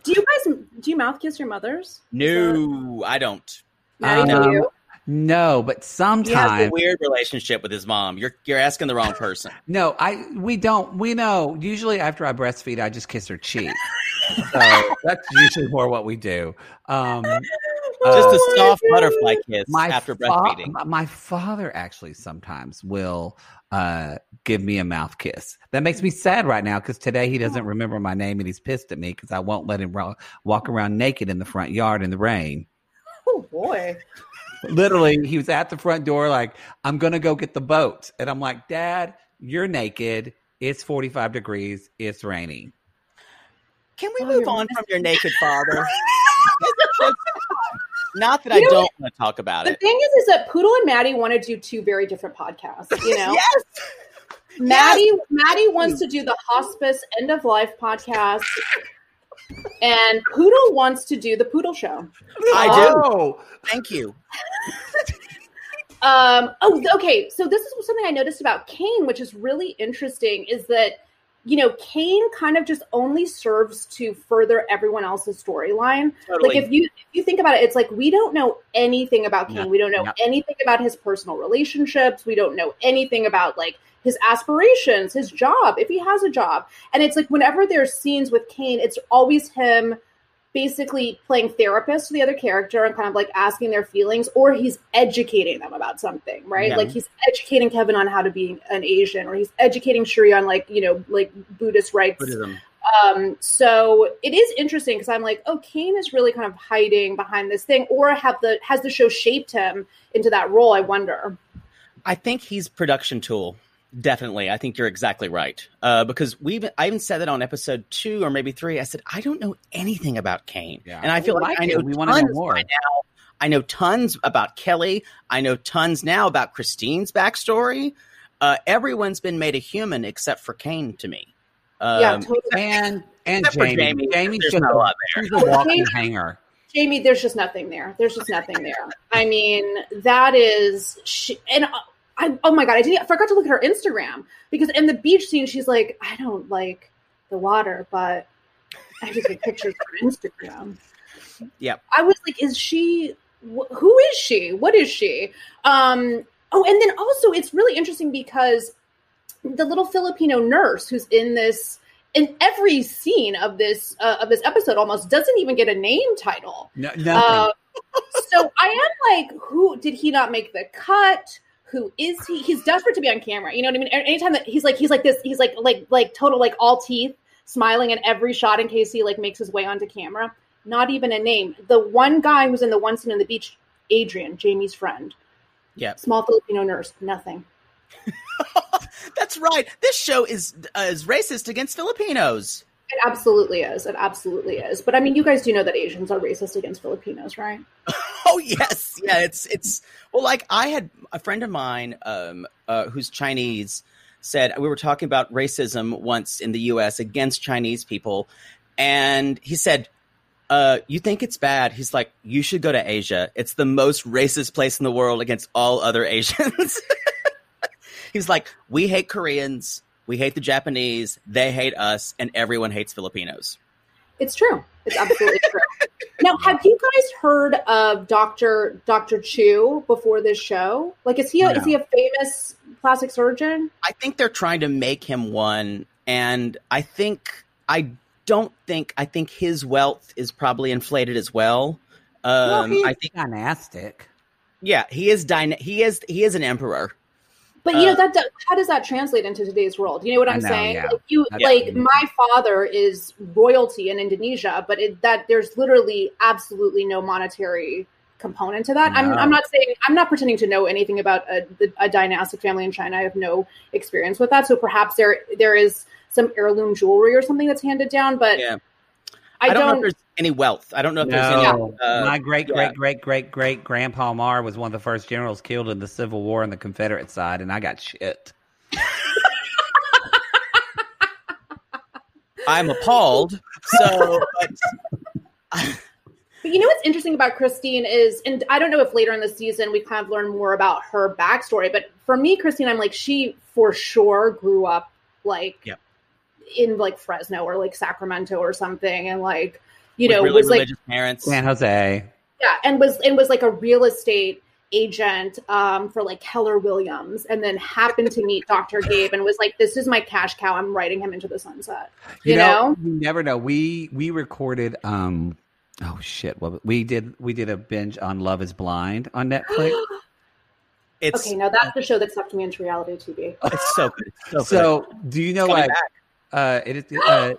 do you guys do you mouth kiss your mothers? No, I don't. Maddie, do Um, you? No, but He has a sometimes weird relationship with his mom. You're you're asking the wrong person. no. I we don't. We know. Usually after I breastfeed, I just kiss her cheek. so that's usually more what we do. Um, Just uh, a soft butterfly kiss my after fa- breastfeeding. my- my father actually sometimes will uh, give me a mouth kiss. That makes me sad right now because today he doesn't remember my name and he's pissed at me because I won't let him ro- walk around naked in the front yard in the rain. Oh boy. Literally, he was at the front door like, "I'm gonna go get the boat," and I'm like, "Dad, you're naked. It's 45 degrees. It's raining." Can we Oh, move on from your naked father? Not that You I know don't want to talk about The it. The thing is, is that Poodle and Maddie want to do two very different podcasts. You know, Yes, Maddie Maddie wants to do the hospice end of life podcast, and Poodle wants to do the Poodle Show. I do. Oh, Thank you. Um, oh, okay. So this is something I noticed about Kane, which is really interesting, is that you know Kane kind of just only serves to further everyone else's storyline. Totally. Like if you if you think about it, it's like we don't know anything about Kane. No, we don't know no. anything about his personal relationships. We don't know anything about like his aspirations, his job, if he has a job. And it's like whenever there's scenes with Kane, it's always him basically playing therapist to the other character and kind of like asking their feelings or he's educating them about something right Yeah. like he's educating kevin on how to be an asian or he's educating cherie on like you know like buddhist rights Buddhism. um so it is interesting because i'm like oh kane is really kind of hiding behind this thing or have the has the show shaped him into that role i wonder I think he's production tool. Definitely, I think you're exactly right. Uh, because we, even, I even said that on episode two or maybe three. I said I don't know anything about Kane, Yeah. and I feel We like, like I know We wanna know tons more. by now. I know tons about Kelly. I know tons now about Christine's backstory. Uh, everyone's been made a human except for Kane to me. Um, yeah, totally. And and Jamie. Jamie, Jamie's there's just not a lot there. she's a walking hanger. Jamie, there's just nothing there. There's just nothing there. I mean, that is, she, and I, oh my god, I didn't I forgot to look at her Instagram because in the beach scene, she's like, I don't like the water, but I have to take pictures for Instagram. Yep. I was like, is she? Wh- who is she? What is she? Um. Oh, and then also, it's really interesting because the little Filipino nurse who's in this in every scene of this uh, of this episode almost doesn't even get a name title. No, nothing. Uh, so I am like, who did he not make the cut? Who is he? He's desperate to be on camera. You know what I mean? Anytime that he's like, he's like this, he's like like like total like all teeth, smiling in every shot in case he like makes his way onto camera. Not even a name. The one guy who's in the one scene on the beach, Adrian, Jamie's friend, Yeah. small Filipino nurse, nothing. That's right. This show is uh, is racist against Filipinos. It absolutely is. It absolutely is. But I mean, you guys do know that Asians are racist against Filipinos, right? Oh yes, yeah. It's it's well, like I had a friend of mine um, uh, who's Chinese said we were talking about racism once in the U.S. against Chinese people, and he said, uh, "You think it's bad?" He's like, "You should go to Asia. It's the most racist place in the world against all other Asians." He's like, "We hate Koreans." We hate the Japanese, they hate us, and everyone hates Filipinos. It's true. It's absolutely true. Now, have you guys heard of Doctor Doctor Chiu before this show? Like, is he a, is he a famous plastic surgeon? I think they're trying to make him one, and I think I don't think I think his wealth is probably inflated as well. well, Um, he's I think dynastic. yeah, he is dyna- he is he is an emperor. But you know Uh, that, that how does that translate into today's world? You know what I'm know, saying? yeah. Like you like my father is royalty in Indonesia, but it, that there's literally absolutely no monetary component to that. I'm I'm not saying I'm not pretending to know anything about a, a dynastic family in China. I have no experience with that, so perhaps there there is some heirloom jewelry or something that's handed down, but Yeah, I, I, don't, know don't. if there's any wealth. I don't know if there's any. No, uh, my great yeah. great great great great grandpa Mar was one of the first generals killed in the Civil War on the Confederate side, and I got shit. I'm appalled. So, but, But you know what's interesting about Christine is, and I don't know if later in the season we kind of learn more about her backstory, but for me, Christine, I'm like, she for sure grew up like Yep. In like Fresno or like Sacramento or something, and like, you with know, really was like, parents. San Jose. yeah, and was and was like a real estate agent um, for like Keller Williams, and then happened to meet Dr. Gabe and was like, this is my cash cow. I'm writing him into the sunset. You, know? you never know. We we recorded. um Oh shit! What we did? We did a binge on Love Is Blind on Netflix. It's Okay, now that's the show that sucked me into reality TV. it's so good. It's so, good. so do you know like back. Uh it is uh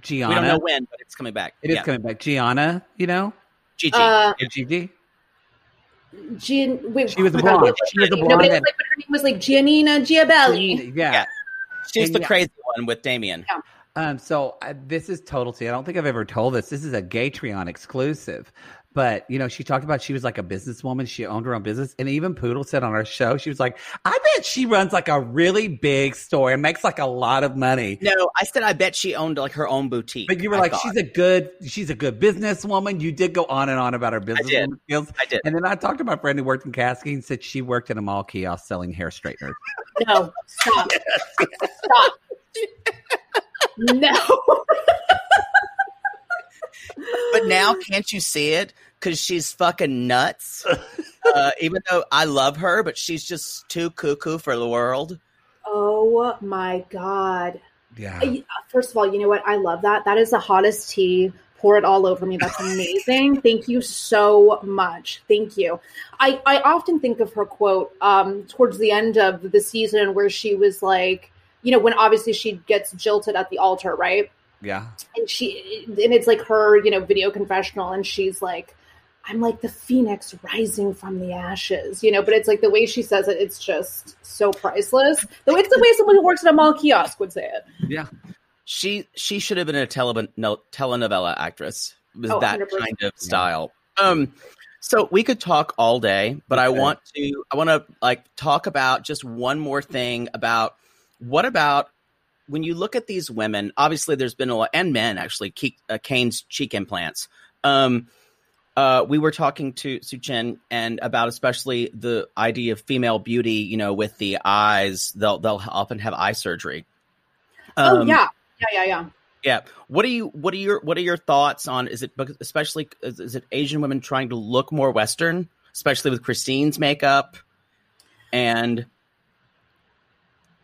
Gianna? we don't know when, but it's coming back. It is yeah. coming back. Gianna, you know, Gigi. Uh, or Gigi. Gian, wait, She was the God, blonde. She was her the name? No, but blonde was like, but her name was like Giannina Gibelli. Yeah. Yeah. She's and the yeah. crazy one with Damian. Yeah. Um, so uh, this is total tea. I don't think I've ever told this. This is a Gatreon exclusive. But you know, she talked about she was like a businesswoman. She owned her own business, and even Poodle said on our show, she was like, "I bet she runs like a really big store and makes like a lot of money." No, I said I bet she owned like her own boutique. But you were I like, thought. "She's a good, she's a good businesswoman." You did go on and on about her businesswoman skills. I did. And then I talked to my friend who worked in casting and said she worked in a mall kiosk selling hair straighteners. No, stop, stop. No, But now can't you see it? Because she's fucking nuts. uh, even though I love her, but she's just too cuckoo for the world. oh my god. Yeah. First of all, you know what? I love that. That is the hottest tea. Pour it all over me. That's amazing. Thank you so much. Thank you. I, I often think of her quote um, towards the end of the season where she was like, you know, when obviously she gets jilted at the altar, right? Yeah. and she and it's like her you know video confessional and she's like I'm like the phoenix rising from the ashes, you know. But it's like the way she says it, it's just so priceless. The way it's the way someone who works at a mall kiosk would say it. Yeah. She she should have been a tele- no, telenovela actress. With Oh, that 100%. kind of style. Um, so we could talk all day, but I want to I want to like talk about just one more thing about what about when you look at these women. Obviously, there's been a lot and men actually. Ke- uh, Kane's cheek implants. Um, uh, we were talking to Suchin and about especially the idea of female beauty. You know, with the eyes, they'll they'll often have eye surgery. oh Um, yeah, yeah, yeah, yeah. yeah. What are you? What are your? What are your thoughts on? Is it especially? Is, is it Asian women trying to look more Western, especially with Christine's makeup? And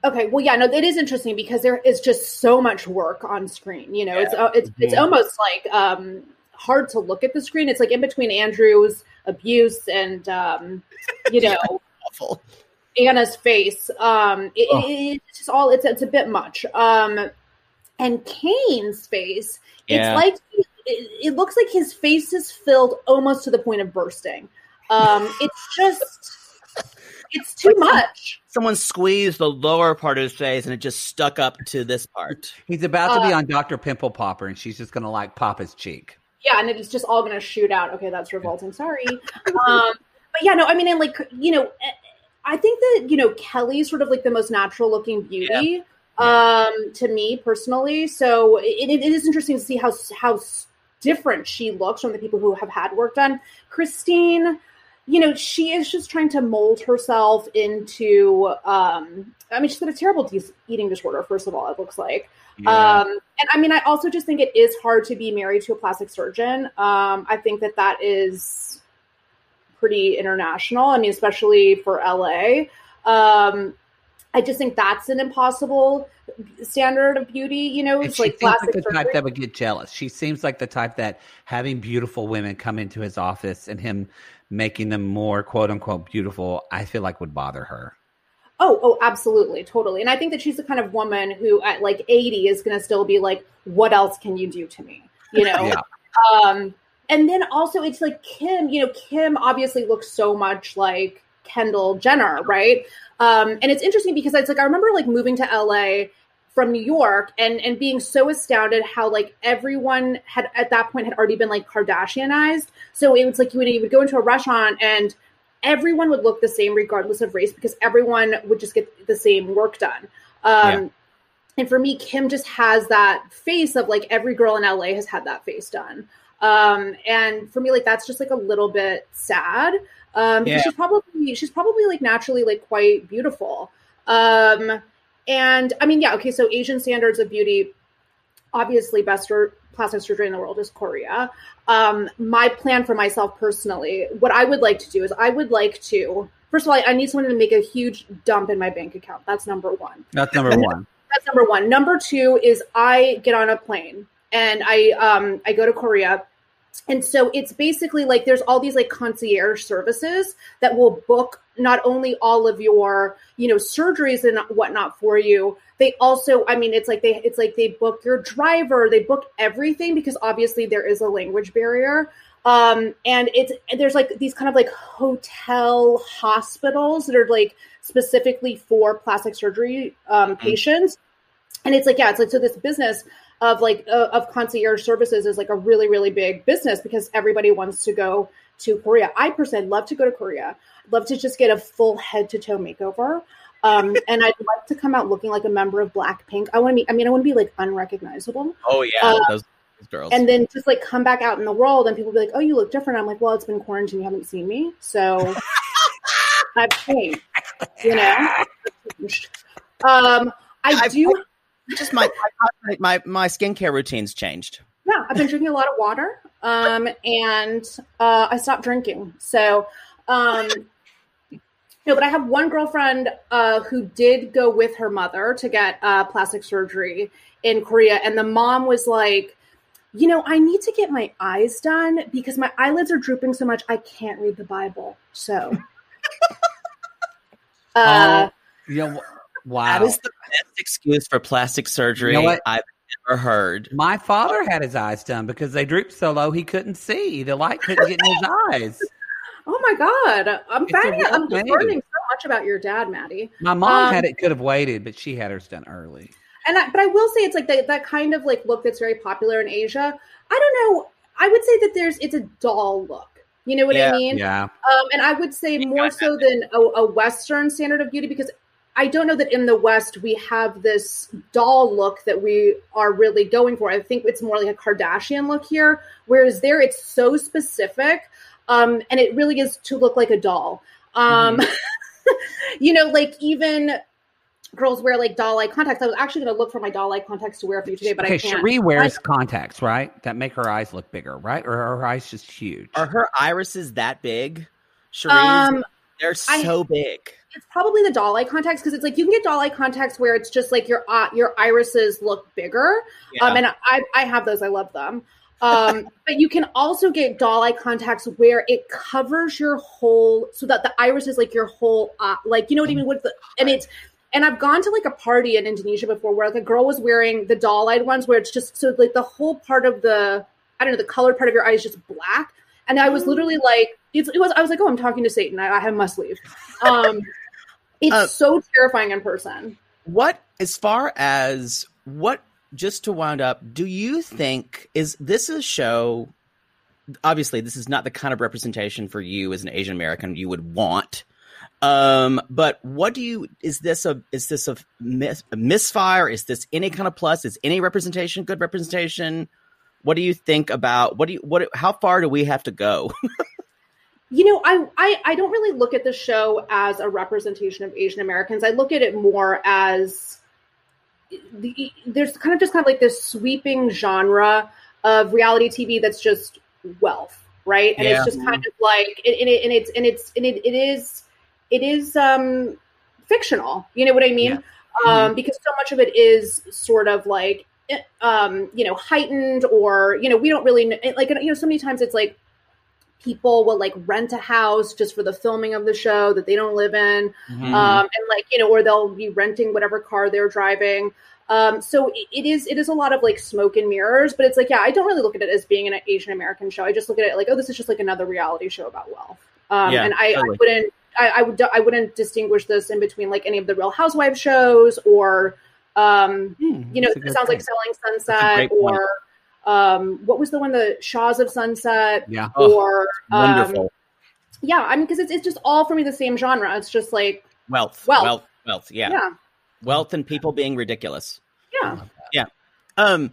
Okay, well, yeah, no, it is interesting because there is just so much work on screen. You know, it's uh, it's it's Mhm. almost like um, hard to look at the screen. It's like in between Andrew's abuse and um, you know awful. Anna's face. Um, it, Oh. it- it's just all it's it's a bit much. Um, and Kane's face, Yeah. it's like it, it looks like his face is filled almost to the point of bursting. Um, it's just it's too much. Someone squeezed the lower part of his face, and it just stuck up to this part. He's about to be Uh, on Dr. Pimple Popper, and she's just going to like pop his cheek. yeah, and it's just all going to shoot out. Okay, that's revolting. Sorry. Um, but yeah, no, I mean, and like, you know, eh, I think that, you know, Kelly's sort of like the most natural looking beauty um, to me personally. So it, it is interesting to see how, how different she looks from the people who have had work done. Christine, you know, she is just trying to mold herself into, um, I mean, she's got a terrible dis- eating disorder, first of all, it looks like. Um, and I mean, I also just think it is hard to be married to a plastic surgeon. Um, I think that that is pretty international. I mean, especially for LA. Um, I just think that's an impossible standard of beauty. You know, it's like like plastic the surgery. type that would get jealous. She seems like the type that having beautiful women come into his office and him making them more quote unquote beautiful, I feel like would bother her. Oh, oh, absolutely, totally. And I think that she's the kind of woman who, at like eighty, is going to still be like, "What else can you do to me?" You know. Yeah. Um, and then also, it's like Kim. You know, Kim obviously looks so much like Kendall Jenner, right? Um, and it's interesting because it's like I remember like moving to LA from New York and and being so astounded how like everyone had at that point had already been like Kardashianized. So it was like you would you would go into a restaurant and everyone would look the same regardless of race because everyone would just get the same work done. Um, Yeah. And for me, Kim just has that face of like every girl in LA has had that face done. Um, and for me, like that's just like a little bit sad. Um, because Yeah. she's probably she's probably like naturally like quite beautiful. Um, and I mean, yeah, okay. So Asian standards of beauty, obviously, best plastic surgery in the world is Korea. Um, my plan for myself personally, what I would like to do is I would like to. First of all, I, I need someone to make a huge dump in my bank account. That's number one. That's number one. That's number one. Number two is I get on a plane and I um I go to Korea. And so it's basically like there's all these like concierge services that will book not only all of your, you know, surgeries and whatnot for you. They also, I mean, it's like they it's like they book your driver, they book everything because obviously there is a language barrier. Um, and it's there's like these kind of like hotel hospitals that are like specifically for plastic surgery um, patients and it's like yeah it's like so this business of like uh, of concierge services is like a really really big business because everybody wants to go to korea. I personally love to go to korea. Love to just get a full head to toe makeover. Um, and i'd like to come out looking like a member of blackpink. I want to be i mean i want to be like unrecognizable. Oh yeah, Uh, those, those girls. and then just like come back out in the world and people be like oh you look different. I'm like well it's been quarantine you haven't seen me. So i've changed you know? Um i I've- do just my my my, my skincare routine's changed. yeah i've been drinking a lot of water um and uh i stopped drinking so um no but i have one girlfriend uh who did go with her mother to get uh plastic surgery in korea and the mom was like you know i need to get my eyes done because my eyelids are drooping so much i can't read the bible so uh Oh, you know, wow. That is the best excuse for plastic surgery You know? I've ever heard. My father had his eyes done because they drooped so low he couldn't see. The light couldn't get in his eyes. Oh my god, I'm It's finding I'm thing. learning so much about your dad, Maddie. My mom Um, had it could have waited, but she had hers done early. And I, but I will say it's like that that kind of like look that's very popular in Asia. I don't know. I would say that there's it's a doll look. You know what Yeah. I mean? Yeah. Um, and I would say more so than a, a Western standard of beauty because I don't know that in the West we have this doll look that we are really going for. I think it's more like a Kardashian look here, whereas there it's so specific, um, and it really is to look like a doll. Um, you know, like even girls wear like doll eye contacts. I was actually going to look for my doll eye contacts to wear for you today, but okay, I can't. Cherie wears contacts, right? That make her eyes look bigger, right? Or are her eyes just huge? Are her irises that big? Cherie's, Um, they're I- so big. It's probably the doll eye contacts because it's like you can get doll eye contacts where it's just like your uh, your irises look bigger. Yeah. Um, and I I have those. I love them. Um, but you can also get doll eye contacts where it covers your whole, so that the iris is like your whole, uh, like you know what I mean. With the and it's and I've gone to like a party in Indonesia before where like a girl was wearing the doll eyed ones where it's just so like the whole part of the I don't know the colored part of your eye is just black. And I was literally like, it's, it was. I was like, oh, I'm talking to Satan. I, I must leave. Um, it's Uh, so terrifying in person. What, as far as what, just to wind up, do you think is this a show? Obviously, this is not the kind of representation for you as an Asian American you would want. Um, but what do you is this a is this a, mis, a misfire? Is this any kind of plus? Is any representation good representation? What do you think about what do you what how far do we have to go? You know, I, I I don't really look at the show as a representation of Asian Americans. I look at it more as the, there's kind of just kind of like this sweeping genre of reality TV that's just wealth, right? And Yeah. it's just kind of like and, and, it, and it's and it's and it, it is it is um fictional. You know what I mean? Um, because so much of it is sort of like eh, um, you know heightened or you know we don't really like you know so many times it's like people will like rent a house just for the filming of the show that they don't live in Mm-hmm. um, and like you know or they'll be renting whatever car they're driving um, so it, it is it is a lot of like smoke and mirrors but it's like yeah i don't really look at it as being an asian american show i just look at it like oh this is just like another reality show about wealth um, Yeah, and I, I wouldn't I, I would I wouldn't distinguish this in between like any of the Real Housewives shows or um, you know it sounds like. Selling Sunset or point. Or um, what was the one the Shahs of Sunset Yeah. Oh, or um, Wonderful yeah I mean because it's it's just all for me the same genre it's just like wealth, wealth. wealth, wealth. Yeah. yeah wealth and people being ridiculous. yeah yeah. Um,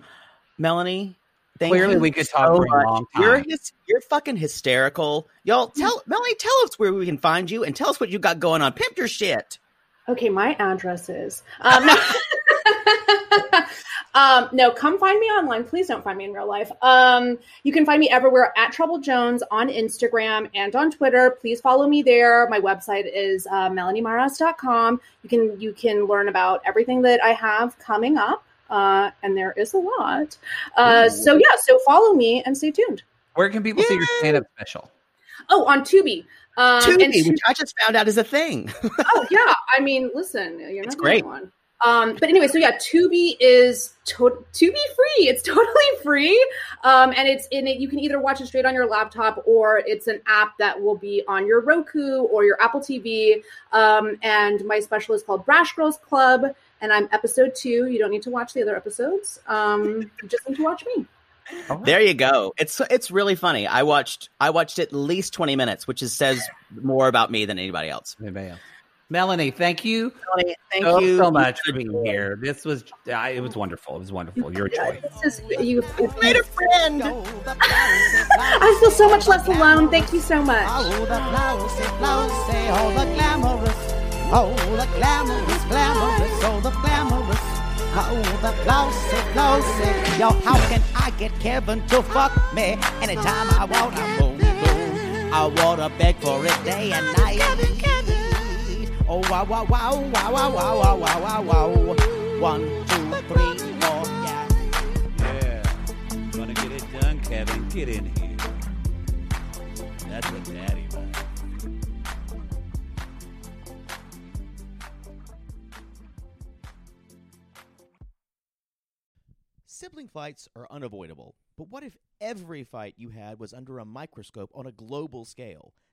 Melanie, thank Clearly you we could talk for a much. long You're time. hys- you're fucking hysterical, y'all. Tell Melanie, tell us where we can find you, and tell us what you got going on. Pimp your shit. Okay, my address is. Um, no. um, no, come find me online. Please don't find me in real life. Um, you can find me everywhere at Trouble Jones on Instagram and on Twitter. Please follow me there. My website is uh, melaniemaras.com. You can you can learn about everything that I have coming up, uh, and there is a lot. Uh, so yeah, so follow me and stay tuned. Where can people see your Yay! stand up special? Oh, on Tubi. Um, Tubi, and which I just found out is a thing. oh yeah i mean listen you're It's not great. the only one um but anyway so yeah tubi is to- tubi free it's totally free um and it's in it you can either watch it straight on your laptop or it's an app that will be on your roku or your apple tv um and my special is called brash girls club and i'm episode two you don't need to watch the other episodes um you just need to watch me there you go. It's it's really funny. I watched I watched at least twenty minutes, which is, says more about me than anybody else. Maybe. Melanie, thank you Melanie, thank so, you so much for being here. This was uh, it was wonderful. It was wonderful. You're a joy. this is you Made a friend. i feel so much less alone thank you so much Oh, the flowersy, flowersy, oh, the glamorous. Oh, the glamorous, glamorous, oh, the glamorous. Oh, the flowersy, flowersy. Yo, how can I get Kevin to fuck me? Anytime I want, I boom, boom. I wanna beg for it day and night. Oh, wow, wow, wow, wow, wow, wow, wow, wow, wow, wow. One, two, three, four, yeah. Yeah, gonna get it done, Kevin. Get in here. That's what Daddy likes. Sibling fights are unavoidable, but what if every fight you had was under a microscope on a global scale?